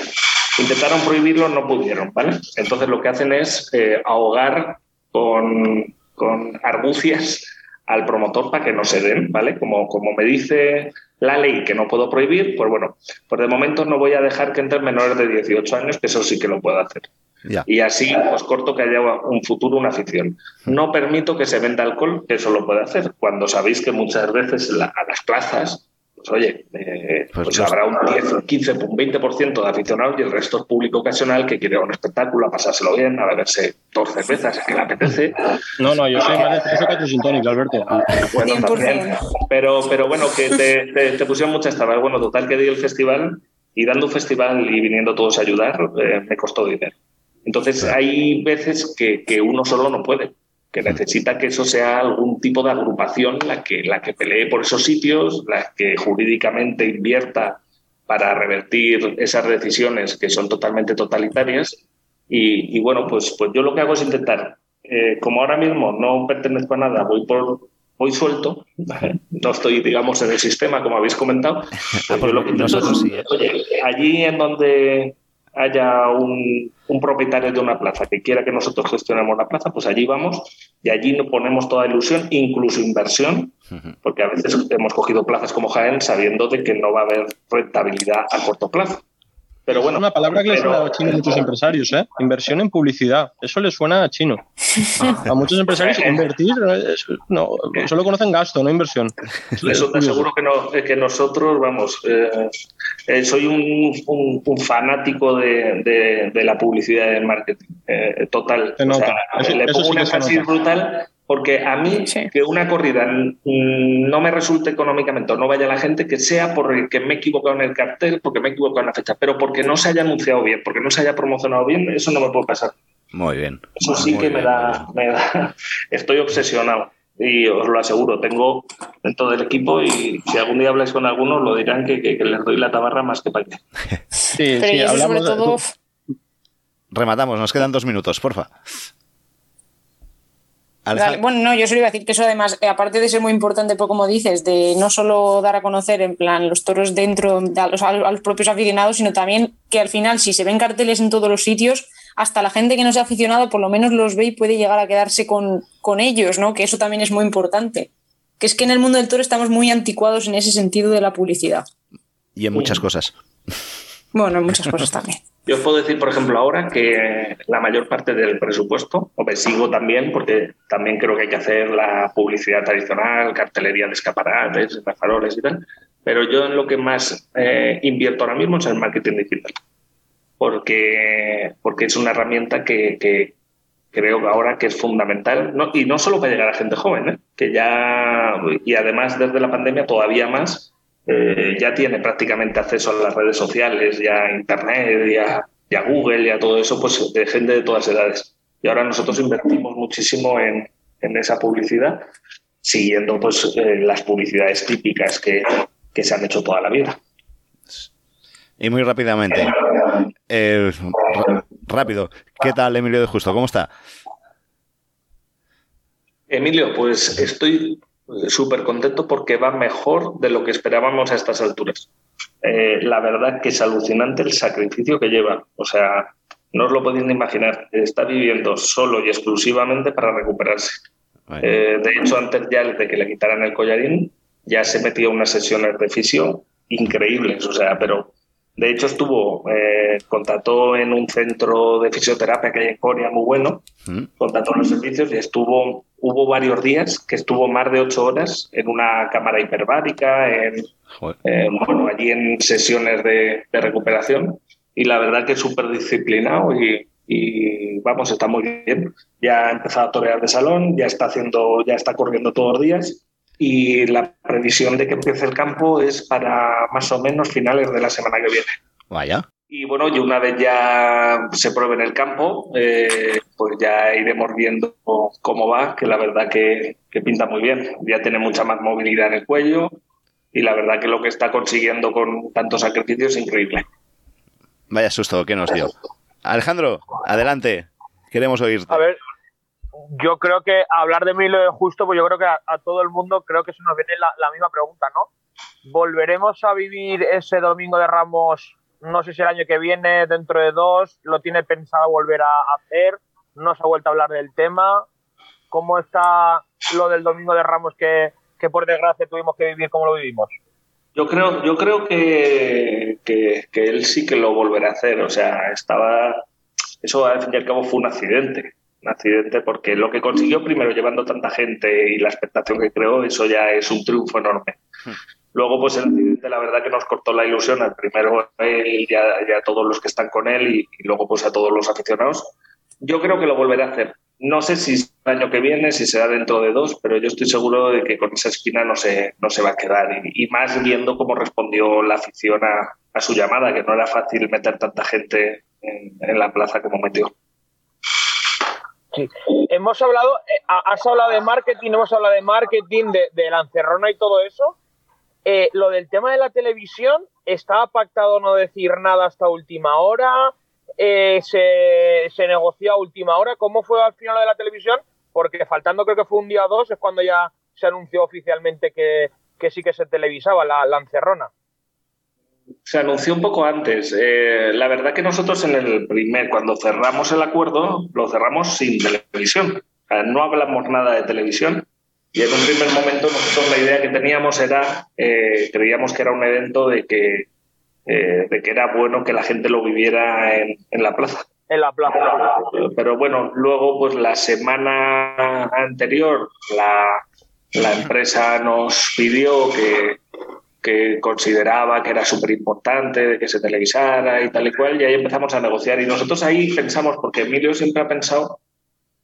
intentaron prohibirlo, no pudieron, ¿vale? Entonces lo que hacen es eh, ahogar con, con argucias al promotor para que no se den, ¿vale? Como, como me dice la ley que no puedo prohibir, pues bueno, pues de momento no voy a dejar que entren menores de 18 años, que eso sí que lo puedo hacer. Ya. Y así os corto que haya un futuro, una afición. No permito que se venda alcohol, que eso lo puede hacer, cuando sabéis que muchas veces la- a las plazas, pues oye, eh, Pues pues habrá un 10, un 15, un 20% de aficionados y el resto es público ocasional que quiere un espectáculo, a pasárselo bien, a beberse dos cervezas, que le apetece. No, no, yo soy más de 13 que tu sintónico, Alberto. Bueno, 100%. también. Pero, pero bueno, que te, te- te pusieron muchas trabas. Bueno, total que di el festival y dando un festival y viniendo todos a ayudar, eh, me costó dinero. Entonces hay veces que, que uno solo no puede, que necesita que eso sea algún tipo de agrupación la que, la que pelee por esos sitios, la que jurídicamente invierta para revertir esas decisiones que son totalmente totalitarias. Y, y bueno, pues, pues yo lo que hago es intentar, eh, como ahora mismo no pertenezco a nada, voy por voy suelto, no estoy, digamos, en el sistema, como habéis comentado. pues yo lo que nosotros es, sí, ¿eh? oye, allí en donde haya un, un propietario de una plaza que quiera que nosotros gestionemos la plaza, pues allí vamos y allí nos ponemos toda ilusión, incluso inversión, porque a veces hemos cogido plazas como Jaén sabiendo de que no va a haber rentabilidad a corto plazo. Pero bueno, Es una palabra que le suena a chino a muchos empresarios, ¿eh? Inversión en publicidad. Eso le suena a chino. A muchos empresarios invertir, no, solo conocen gasto, no inversión. Eso te aseguro que, no, que nosotros, vamos, eh, eh, soy un, un- un fanático de, de- de la publicidad y del marketing, eh, total. O sea, le pongo sí un que se énfasis nota. brutal porque a mí que una corrida no me resulte económicamente o no vaya la gente, que sea porque me he equivocado en el cartel, porque me he equivocado en la fecha, pero porque no se haya anunciado bien, porque no se haya promocionado bien, eso no me puede pasar. Muy bien. Eso sí Muy que me da, me da- Estoy obsesionado. Y os lo aseguro, tengo en todo el equipo y si algún día habláis con algunos lo dirán que, que- que les doy la tabarra más que para qué. Sí, Pero sí, y eso sobre hablamos de- todo, rematamos, nos quedan dos minutos, porfa. Vale, bueno, no, yo solo iba a decir que eso además, eh, aparte de ser muy importante, pues como dices, de no solo dar a conocer en plan los toros dentro de a los, a los propios aficionados, sino también que al final si se ven carteles en todos los sitios, hasta la gente que no sea aficionado por lo menos los ve y puede llegar a quedarse con, con ellos, ¿no? Que eso también es muy importante. Que es que en el mundo del toro estamos muy anticuados en ese sentido de la publicidad. Y en muchas cosas. Bueno, en muchas cosas también. Yo os puedo decir, por ejemplo, ahora que la mayor parte del presupuesto, o me también, porque también creo que hay que hacer la publicidad tradicional, cartelería de escaparates, faroles y tal, pero yo en lo que más eh, invierto ahora mismo es en marketing digital, porque, porque es una herramienta que, que creo que ahora que es fundamental, no, y no solo para llegar a gente joven, ¿eh? que ya, y además desde la pandemia todavía más, eh, ya tiene prácticamente acceso a las redes sociales, ya a Internet, ya, ya a Google, ya todo eso, pues de gente de todas edades. Y ahora nosotros invertimos muchísimo en, en esa publicidad, siguiendo pues eh, las publicidades típicas que, que, se han hecho toda la vida. Y muy rápidamente, eh, rápido, ¿qué tal Emilio de Justo? ¿Cómo está? Emilio, pues estoy súper contento porque va mejor de lo que esperábamos a estas alturas. Eh, la verdad que es alucinante el sacrificio que lleva. O sea, no os lo podéis ni imaginar. Está viviendo solo y exclusivamente para recuperarse. Eh, de hecho, antes ya de que le quitaran el collarín, ya se metía unas sesiones de fisio increíbles. O sea, pero de hecho estuvo, eh, contrató en un centro de fisioterapia que hay en Corea muy bueno, ¿Mm? contrató los servicios y estuvo, hubo varios días que estuvo más de ocho horas en una cámara hiperbárica, en, eh, bueno, allí en sesiones de, de, recuperación y la verdad que es súper disciplinado y, y, vamos, está muy bien. Ya ha empezado a torear de salón, ya está haciendo, ya está corriendo todos los días y la previsión de que empiece el campo es para más o menos finales de la semana que viene. Vaya. Y bueno, y una vez ya se pruebe en el campo, eh, pues ya iremos viendo cómo va, que la verdad que, que, pinta muy bien. Ya tiene mucha más movilidad en el cuello y la verdad que lo que está consiguiendo con tantos sacrificios es increíble. Vaya susto que nos dio. Alejandro, adelante, queremos oírte. A ver, yo creo que hablar de Milo de Justo, pues yo creo que a, a, todo el mundo creo que se nos viene la, la, misma pregunta, ¿no? ¿Volveremos a vivir ese domingo de Ramos, no sé si el año que viene, dentro de dos? ¿Lo tiene pensado volver a hacer? ¿No se ha vuelto a hablar del tema? ¿Cómo está lo del domingo de Ramos que, que por desgracia tuvimos que vivir como lo vivimos? Yo creo, yo creo que, que, que él sí que lo volverá a hacer. O sea, estaba. Eso al fin y al cabo fue un accidente un accidente porque lo que consiguió primero llevando tanta gente y la expectación que creó, eso ya es un triunfo enorme. Luego, pues el accidente, la verdad que nos cortó la ilusión al primero a él y a, todos los que están con él y, luego pues a todos los aficionados. Yo creo que lo volverá a hacer. No sé si el año que viene, si será dentro de dos, pero yo estoy seguro de que con esa esquina no se, no se va a quedar. Y, más viendo cómo respondió la afición a, a, su llamada, que no era fácil meter tanta gente en, la plaza como metió. Sí. Hemos hablado, eh, has hablado de marketing, hemos hablado de marketing, de, de y todo eso. Eh, lo del tema de la televisión, ¿estaba pactado no decir nada hasta última hora? Eh, se, ¿Se negoció a última hora? ¿Cómo fue al final de la televisión? Porque faltando creo que fue un día o dos es cuando ya se anunció oficialmente que, que sí que se televisaba la, la encerrona se anunció un poco antes. Eh, la verdad que nosotros en el primer, cuando cerramos el acuerdo, lo cerramos sin televisión. O sea, no hablamos nada de televisión. Y en un primer momento nosotros la idea que teníamos era, eh, creíamos que era un evento de que, eh, de que era bueno que la gente lo viviera en, en la plaza. En la plaza. Pero bueno, luego pues la semana anterior la, la empresa nos pidió que, que consideraba que era súper importante de que se televisara y tal y cual, y ahí empezamos a negociar. Y nosotros ahí pensamos, porque Emilio siempre ha pensado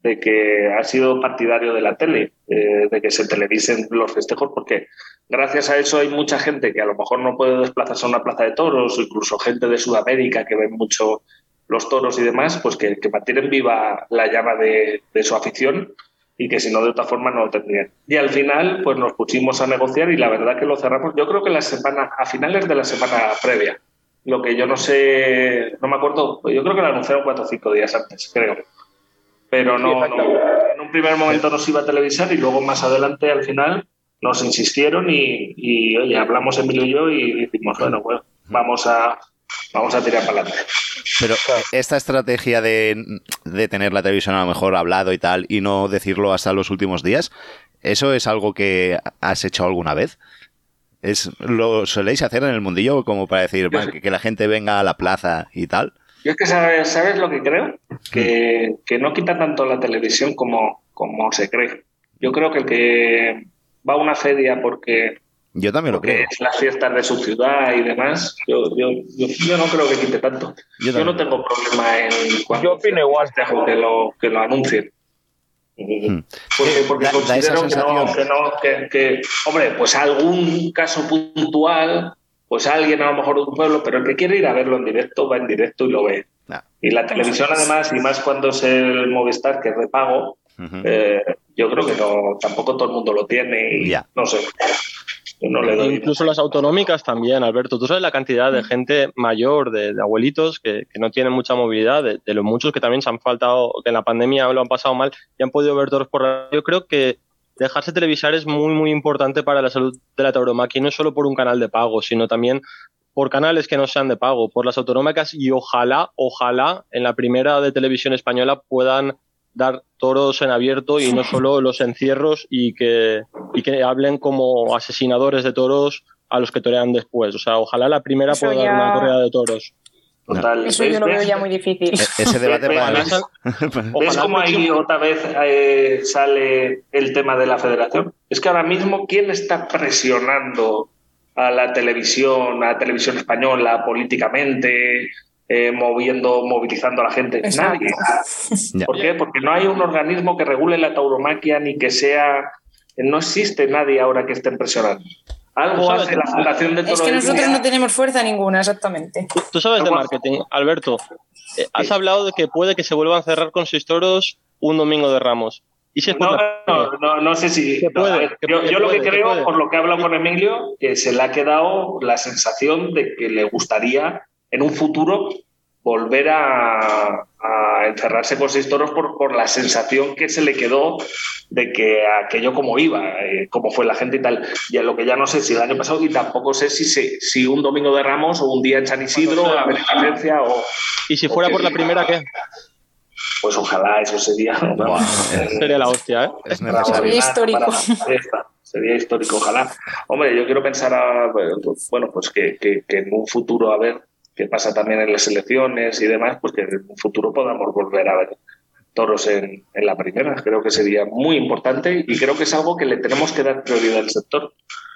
de que ha sido partidario de la tele, eh, de que se televisen los festejos, porque gracias a eso hay mucha gente que a lo mejor no puede desplazarse a una plaza de toros, incluso gente de Sudamérica que ve mucho los toros y demás, pues que, que mantienen viva la llama de, de su afición y que si no de otra forma no lo tendrían. Y al final pues nos pusimos a negociar y la verdad que lo cerramos yo creo que la semana a finales de la semana previa Lo que yo no sé, no me acuerdo, yo creo que lo anunciaron cuatro o cinco días antes, creo. Pero no, no, en un primer momento nos iba a televisar y luego más adelante, al final, nos insistieron y, y oye, hablamos Emilio y yo y dijimos, bueno, pues vamos a, vamos a tirar para adelante. Pero esta estrategia de, de tener la televisión a lo mejor hablado y tal y no decirlo hasta los últimos días, ¿eso es algo que has hecho alguna vez? ¿Es, ¿Lo soléis hacer en el mundillo como para decir "Va, que, que la gente venga a la plaza y tal? Yo es que sabes, ¿sabes lo que creo? Que, que no quita tanto la televisión como, como se cree. Yo creo que el que va a una feria porque, Yo también lo porque creo. es las fiestas de su ciudad y demás, yo, yo, yo, yo no creo que quite tanto. Yo Yo, no tengo problema en cuando Yo opino igual. que lo, que lo anuncien. Hmm. Porque, Sí, porque da- considero que no, que no, que, que, hombre, pues algún caso puntual, pues alguien a lo mejor de un pueblo, pero el que quiere ir a verlo en directo, va en directo y lo ve. Y la televisión además, y más cuando es el Movistar, que es de pago, eh, yo creo que no, tampoco todo el mundo lo tiene y no sé. No le doy. Incluso las autonómicas también, Alberto. Tú sabes la cantidad de gente mayor, de, de abuelitos, que, que no tienen mucha movilidad, de, de los muchos que también se han faltado, que en la pandemia lo han pasado mal y han podido ver toros por radio. Yo creo que dejarse televisar es muy, muy importante para la salud de la tauromaquia, y no solo por un canal de pago, sino también por canales que no sean de pago, por las autonómicas y ojalá, ojalá en la primera de televisión española puedan dar toros en abierto y no solo los encierros y que, y que hablen como asesinadores de toros a los que torean después. O sea, ojalá la primera Eso pueda dar una corrida de toros. Total. Eso yo ¿Ves- lo veo ya muy difícil. E- Ese debate para... ¿Ves, ¿Ves cómo ahí otra vez eh, sale el tema de la federación? Es que ahora mismo, ¿quién está presionando a la televisión, a la televisión española políticamente, eh, moviendo, movilizando a la gente? Exacto. Nadie. ¿Por qué? Porque no hay un organismo que regule la tauromaquia ni que sea. No existe nadie ahora que esté presionando. Algo ¿Sabes? hace la Fundación de Es que nosotros no tenemos fuerza ninguna, exactamente. Tú- Tú sabes de marketing, Alberto. Eh, has hablado de que puede que se vuelvan a cerrar con seis toros un domingo de Ramos. ¿Y si es por No, no, no, no sé si. Puede, a ver, que yo puede, lo que creo, puede. por lo que hablo con Emilio, que se le ha quedado la sensación de que le gustaría en un futuro volver a, a encerrarse con seis toros por, por la sensación que se le quedó de que aquello como iba, eh, cómo fue la gente y tal. Y a lo que ya no sé si el año pasado y tampoco sé si, se- si un domingo de Ramos o un día en San Isidro, sea. la beneficencia o. ¿Y si fuera por la primera, qué? Pues ojalá eso sería. Sería la hostia, ¿eh? es para necesario. Sería histórico. para- sería histórico, ojalá. Hombre, yo quiero pensar, a, bueno, pues que, que- que en un futuro, a ver qué pasa también en las elecciones y demás, pues que en un futuro podamos volver a ver toros en, en la primera. Creo que sería muy importante y creo que es algo que le tenemos que dar prioridad al sector.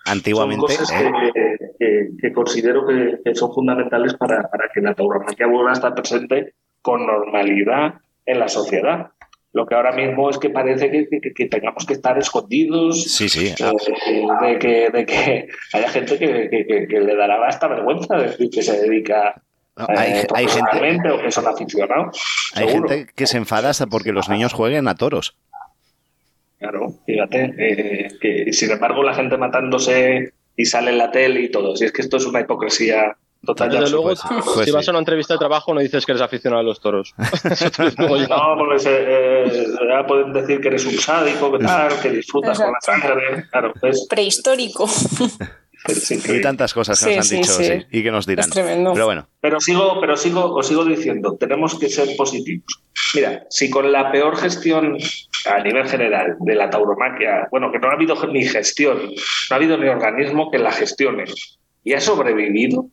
Antiguamente, son cosas ¿eh? que, que- que considero que, que son fundamentales para, para que la tauromaquia vuelva a estar presente con normalidad en la sociedad. Lo que ahora mismo es que parece que, que- que tengamos que estar escondidos, Sí, sí. eh, de, que, de que haya gente que, que- que- que le dará hasta vergüenza decir que se dedica No, eh, hay, hay gente, o que son aficionados. hay seguro. gente que se enfada hasta porque los niños jueguen a toros. Claro, fíjate. eh, que sin embargo la gente matándose y sale en la tele y todo. Si es que esto es una hipocresía total. Desde luego, pues si sí. vas a una entrevista de trabajo no dices que eres aficionado a los toros. No, porque se, eh, ya pueden decir que eres un sádico, que tal, que disfrutas con la sangre. Claro, es, Prehistórico. es Y tantas cosas que Sí, nos han sí, dicho sí. sí, y que nos dirán. Es tremendo. Pero bueno, Pero sigo, pero sigo, os sigo diciendo, tenemos que ser positivos. Mira, si con la peor gestión a nivel general de la tauromaquia, bueno, que no ha habido ni gestión, no ha habido ni organismo que la gestione, y ha sobrevivido,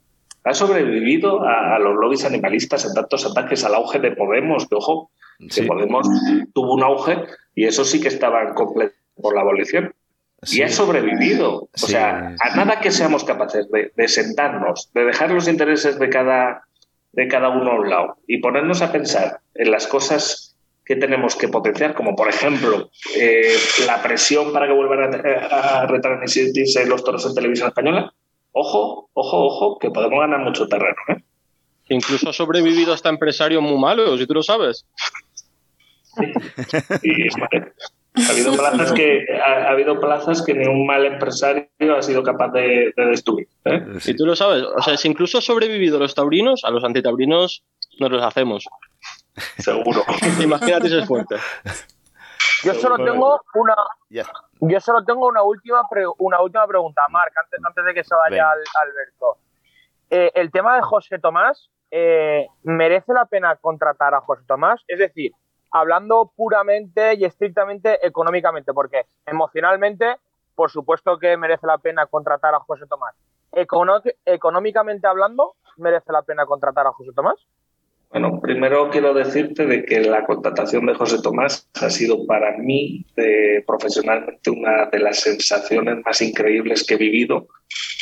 ha sobrevivido a, a los lobbies animalistas en tantos ataques al auge de Podemos, que ojo, Sí. que Podemos tuvo un auge y eso sí que estaba completo por la abolición. sí. Y ha sobrevivido. O Sí. sea, a nada que seamos capaces de, de sentarnos, de dejar los intereses de cada, de cada uno a un lado y ponernos a pensar en las cosas que tenemos que potenciar, como por ejemplo eh, la presión para que vuelvan a, a retransmitirse los toros en televisión española, ojo, ojo, ojo, que podemos ganar mucho terreno. ¿eh? Incluso ha sobrevivido hasta empresario muy malo, si tú lo sabes. Y, vale, Ha habido plazas que, ha, ha habido plazas que ni un mal empresario ha sido capaz de, de destruir. ¿eh? Y tú lo sabes, o sea, si incluso ha sobrevivido los taurinos, a los antitaurinos nos los hacemos. Seguro. Imagínate si es fuerte. Yo solo tengo una, yo solo tengo una última, pre- una última pregunta, Marc, antes, antes de que se vaya al, Alberto. Eh, el tema de José Tomás, eh, ¿merece la pena contratar a José Tomás? Es decir, hablando puramente y estrictamente económicamente, porque emocionalmente, por supuesto que merece la pena contratar a José Tomás. Económicamente hablando, ¿merece la pena contratar a José Tomás? Bueno, primero quiero decirte de que la contratación de José Tomás ha sido para mí eh, profesionalmente una de las sensaciones más increíbles que he vivido,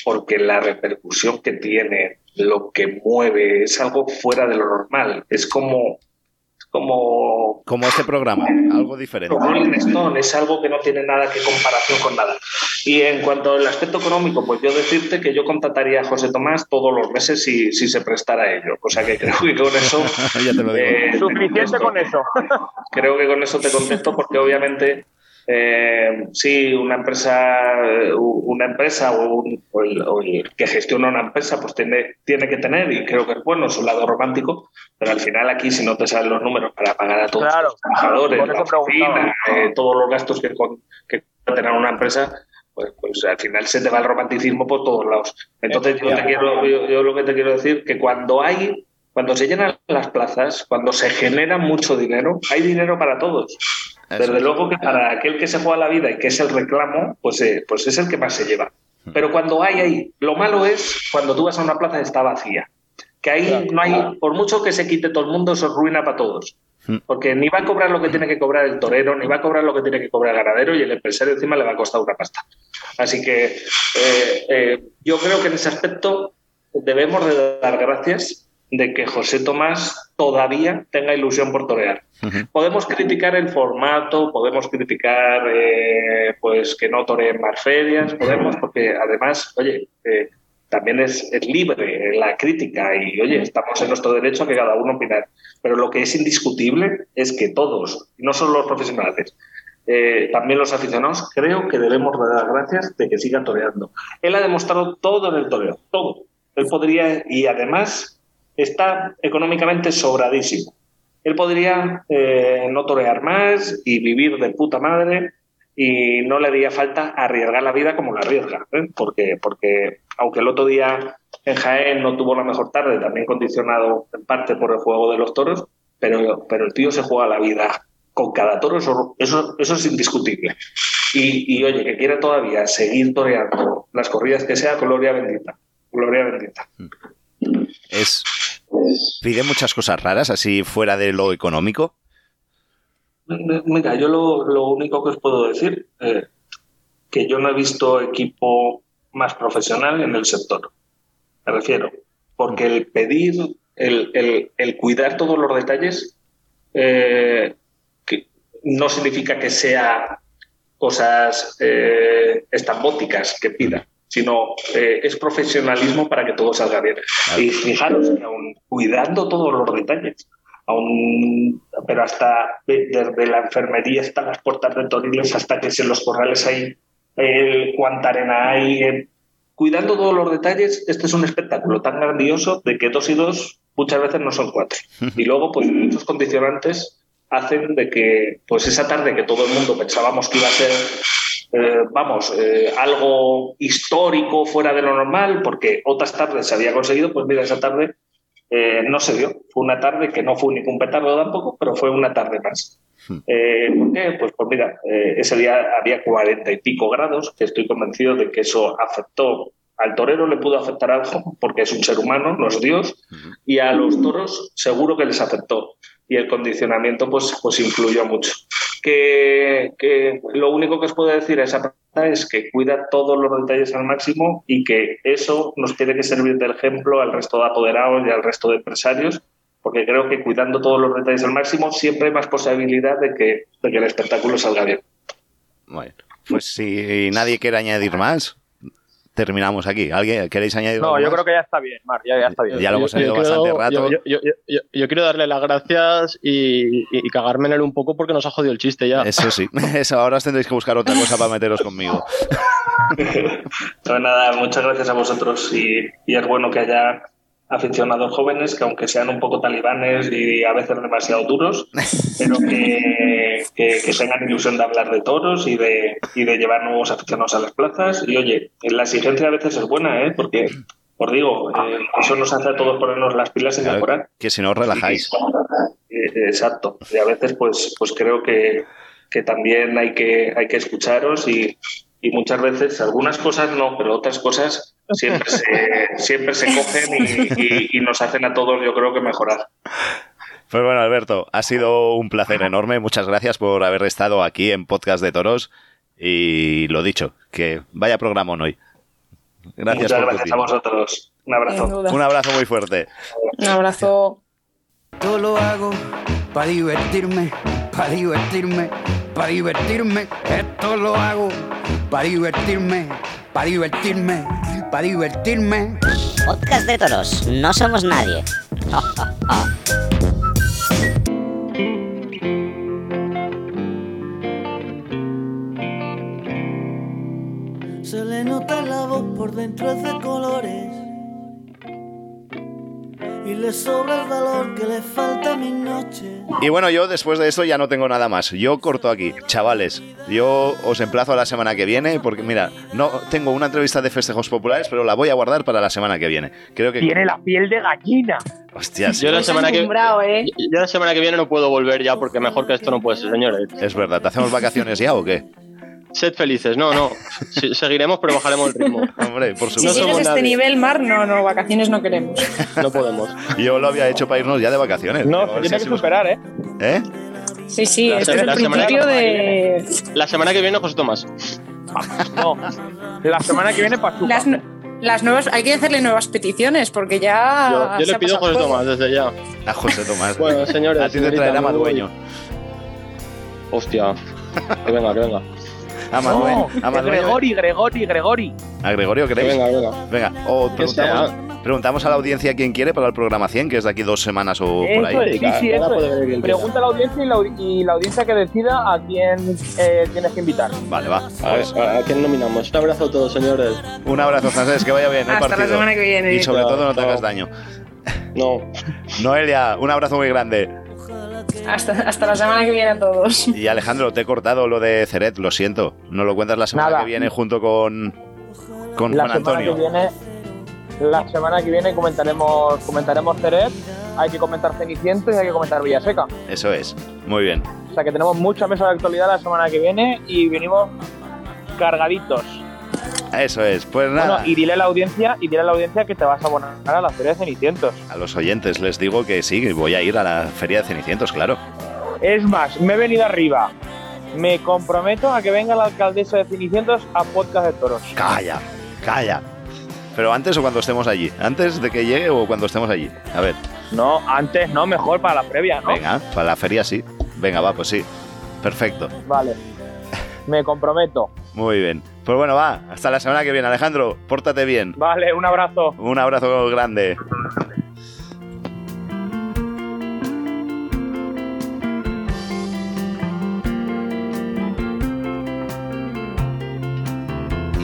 porque la repercusión que tiene, lo que mueve, es algo fuera de lo normal. Es como, como Como este programa, algo diferente. como Rolling Stone, es algo que no tiene nada que comparación con nada. Y en cuanto al aspecto económico, pues yo decirte que yo contrataría a José Tomás todos los meses si, si se prestara a ello. O sea que creo que con eso... ya te lo digo. eh, te Suficiente con eso. Creo que con eso te contesto porque obviamente eh, sí, una empresa, una empresa o, un- o el, o el que gestiona una empresa pues tiene, tiene que tener, y creo que es bueno, su lado romántico, pero al final aquí si no te salen los números para pagar a todos Claro, los trabajadores, la oficina, eh, todos los gastos que, con, que tener una empresa, pues, pues al final se te va el romanticismo por todos lados. Entonces yo, te quiero, yo, yo lo que te quiero decir que cuando hay, cuando se llenan las plazas, cuando se genera mucho dinero, hay dinero para todos. Desde es. luego que para aquel que se juega la vida y que es el reclamo, pues, eh, pues es el que más se lleva. Pero cuando hay ahí, lo malo es cuando tú vas a una plaza y está vacía. Que ahí no hay, por mucho que se quite todo el mundo, eso es ruina para todos. Mm. Porque ni va a cobrar lo que tiene que cobrar el torero, ni va a cobrar lo que tiene que cobrar el ganadero y el empresario encima le va a costar una pasta. Así que eh, eh, yo creo que en ese aspecto debemos de dar gracias de que José Tomás todavía tenga ilusión por torear. Podemos criticar el formato, podemos criticar eh, pues que no toreen más ferias, podemos, porque además, oye, eh, también es, es libre la crítica y, oye, estamos en nuestro derecho a que cada uno opinar. Pero lo que es indiscutible es que todos, no solo los profesionales, eh, también los aficionados, creo que debemos de dar gracias de que siga toreando. Él ha demostrado todo en el toreo, todo. Él podría, y además está económicamente sobradísimo. Él podría eh, no torear más y vivir de puta madre y no le haría falta arriesgar la vida como la arriesga, ¿eh? porque, porque aunque el otro día en Jaén no tuvo la mejor tarde, también condicionado en parte por el juego de los toros, pero, pero el tío se juega la vida con cada toro, eso, eso, eso es indiscutible. Y, y oye, que quiere todavía seguir toreando las corridas que sea, gloria bendita, gloria bendita. Es. Pide muchas cosas raras, así fuera de lo económico. Mira, yo lo, lo único que os puedo decir, eh, que yo no he visto equipo más profesional en el sector. Me refiero, porque el pedir, el, el- el cuidar todos los detalles, eh, no significa que sea cosas eh, estambóticas que pida, sino eh, es profesionalismo para que todo salga bien. Y fijaros que aún cuidando todos los detalles, aún, pero hasta de- desde la enfermería hasta las puertas de toriles, hasta que si en los corrales hay el cuánta arena hay, eh, cuidando todos los detalles, este es un espectáculo tan grandioso de que dos y dos muchas veces no son cuatro. Y luego, pues muchos condicionantes hacen de que, pues esa tarde que todo el mundo pensábamos que iba a ser, eh, vamos, eh, algo histórico fuera de lo normal, porque otras tardes se había conseguido, pues mira, esa tarde eh, no se dio. Fue una tarde que no fue ningún petardo tampoco, pero fue una tarde más. Eh, ¿Por qué? Pues, pues mira, eh, ese día había cuarenta y pico grados, que estoy convencido de que eso afectó. Al torero le pudo afectar algo, porque es un ser humano, no es Dios, y a los toros seguro que les afectó. Y el condicionamiento, pues, pues influyó mucho. Que, que lo único que os puedo decir a esa persona es que cuida todos los detalles al máximo y que eso nos tiene que servir de ejemplo al resto de apoderados y al resto de empresarios, porque creo que cuidando todos los detalles al máximo siempre hay más posibilidad de que, de que el espectáculo salga bien. Bueno, pues si nadie quiere añadir más, terminamos aquí. ¿Alguien queréis añadir No, algo yo más? creo que ya está bien, Mar, ya, ya está bien. Ya lo hemos quiero- bastante rato. Yo, yo- yo- yo- yo quiero darle las gracias y, y- y cagarme en él un poco porque nos ha jodido el chiste ya. Eso sí, eso, ahora os tendréis que buscar otra cosa para meteros conmigo. Pues nada, muchas gracias a vosotros y, y es bueno que haya aficionados jóvenes que aunque sean un poco talibanes y a veces demasiado duros, pero que, que- que tengan ilusión de hablar de toros y de, y de llevar nuevos aficionados a las plazas. Y oye, la exigencia a veces es buena, ¿eh? porque, os digo, eh, eso nos hace a todos ponernos las pilas y Claro, mejorar. que si no os relajáis. Eh, Exacto. Y a veces, pues, pues creo que, que también hay que, hay que escucharos y, y muchas veces, algunas cosas no, pero otras cosas siempre se, siempre se cogen y, y- y nos hacen a todos, yo creo que mejorar. Pues bueno, Alberto, ha sido un placer enorme. Muchas gracias por haber estado aquí en Podcast de Toros. Y lo dicho, que vaya programón hoy. Gracias muchas por tu gracias a vosotros. Un abrazo. Un abrazo muy fuerte. Un abrazo. Yo lo hago para divertirme, para divertirme, para divertirme. Esto lo hago para divertirme, para divertirme, para divertirme. Podcast de toros. No somos nadie. Se le nota la voz por dentro es de colores y le sobra el valor que le falta a mis noches. Y bueno, yo después de esto ya no tengo nada más. Yo corto aquí. Chavales, yo os emplazo a la semana que viene porque, mira, no tengo una entrevista de festejos populares, pero la voy a guardar para la semana que viene. Creo que... Tiene la piel de gallina. Hostias, Yo la semana que ¿eh? yo la semana que viene no puedo volver ya porque mejor que esto no puede ser, señores. es verdad. ¿Te hacemos vacaciones ya o qué? Sed felices. No, no. Seguiremos, pero bajaremos el ritmo. Hombre, por Si No supuesto. sigues somos este nadie. nivel, Mar, no, no, vacaciones no queremos. No podemos. Yo lo había hecho para irnos ya de vacaciones. No, ver si tiene que superar, ¿eh? ¿Eh? Sí, sí, La este es se- el la semana principio que de La semana que viene, José Tomás. No. La semana que viene para las, las nuevas. Hay que hacerle nuevas peticiones porque ya. Yo, le pido a José todo. Tomás desde ya. A José Tomás. Bueno, señores. a ti te traerá me voy. Madueño. Hostia. Que venga, que venga. A Madueño. No, A Madueño. Gregori, Gregori, Gregori. A Gregorio, ¿queréis? venga, venga. Venga, o preguntamos, preguntamos a la audiencia quién quiere para el programa 100, que es de aquí dos semanas o por Eso ahí. es, sí, sí, eso es. Pregunta a la audiencia y la, y la audiencia que decida a quién eh, tienes que invitar. Vale, va. A, ver, ¿a, a quién nominamos? Un abrazo a todos, señores. Un abrazo, Francés, que vaya bien el Hasta partido. la semana que viene. Y sobre todo no te hagas daño. No. Noelia, un abrazo muy grande. Hasta, hasta la semana que viene a todos. Y Alejandro, te he cortado lo de Ceret, lo siento. No lo cuentas la semana Nada. que viene junto con, con La Juan semana Antonio. que viene, la semana que viene comentaremos, comentaremos Ceret, hay que comentar Ceniciento y hay que comentar Villaseca. Eso es. Muy bien. O sea que tenemos mucha mesa de actualidad la semana que viene y venimos cargaditos. Eso es. Pues nada. Bueno, y dile a la audiencia, y dile a la audiencia que te vas a abonar a la feria de Cenicientos. A los oyentes les digo que sí, que voy a ir a la feria de Cenicientos, claro. Es más, me he venido arriba. Me comprometo a que venga la alcaldesa de Cenicientos a podcast de toros. Calla, calla. Pero antes o cuando estemos allí. Antes de que llegue o cuando estemos allí. A ver, No, antes no, mejor para la previa, ¿no? venga, para la feria sí. Venga, va, pues sí. Perfecto. Vale. Me comprometo. Muy bien. Pues bueno, va. Hasta la semana que viene, Alejandro. Pórtate bien. Vale, un abrazo. Un abrazo grande.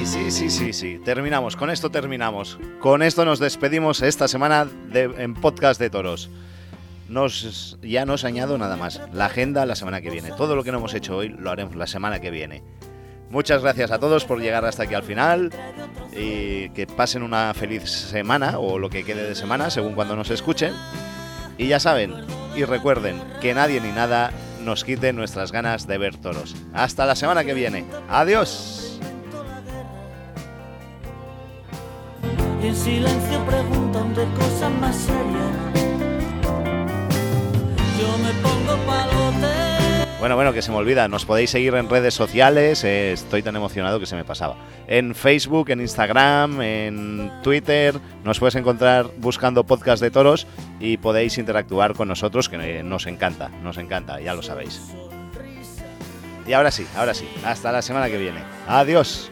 Sí, sí, sí, sí. Terminamos. Con esto terminamos. Con esto nos despedimos esta semana de- en Podcast de Toros. Nos, ya no os añado nada más. La agenda la semana que viene. Todo lo que no hemos hecho hoy lo haremos la semana que viene. Muchas gracias a todos por llegar hasta aquí al final y que pasen una feliz semana o lo que quede de semana según cuando nos escuchen. Y ya saben, y recuerden que nadie ni nada nos quite nuestras ganas de ver toros. Hasta la semana que viene. Adiós. Bueno, bueno, que se me olvida, nos podéis seguir en redes sociales, eh, estoy tan emocionado que se me pasaba. En Facebook, en Instagram, en Twitter, nos puedes encontrar buscando podcast de toros y podéis interactuar con nosotros, que eh, nos encanta, nos encanta, ya lo sabéis. Y ahora sí, ahora sí, hasta la semana que viene. Adiós.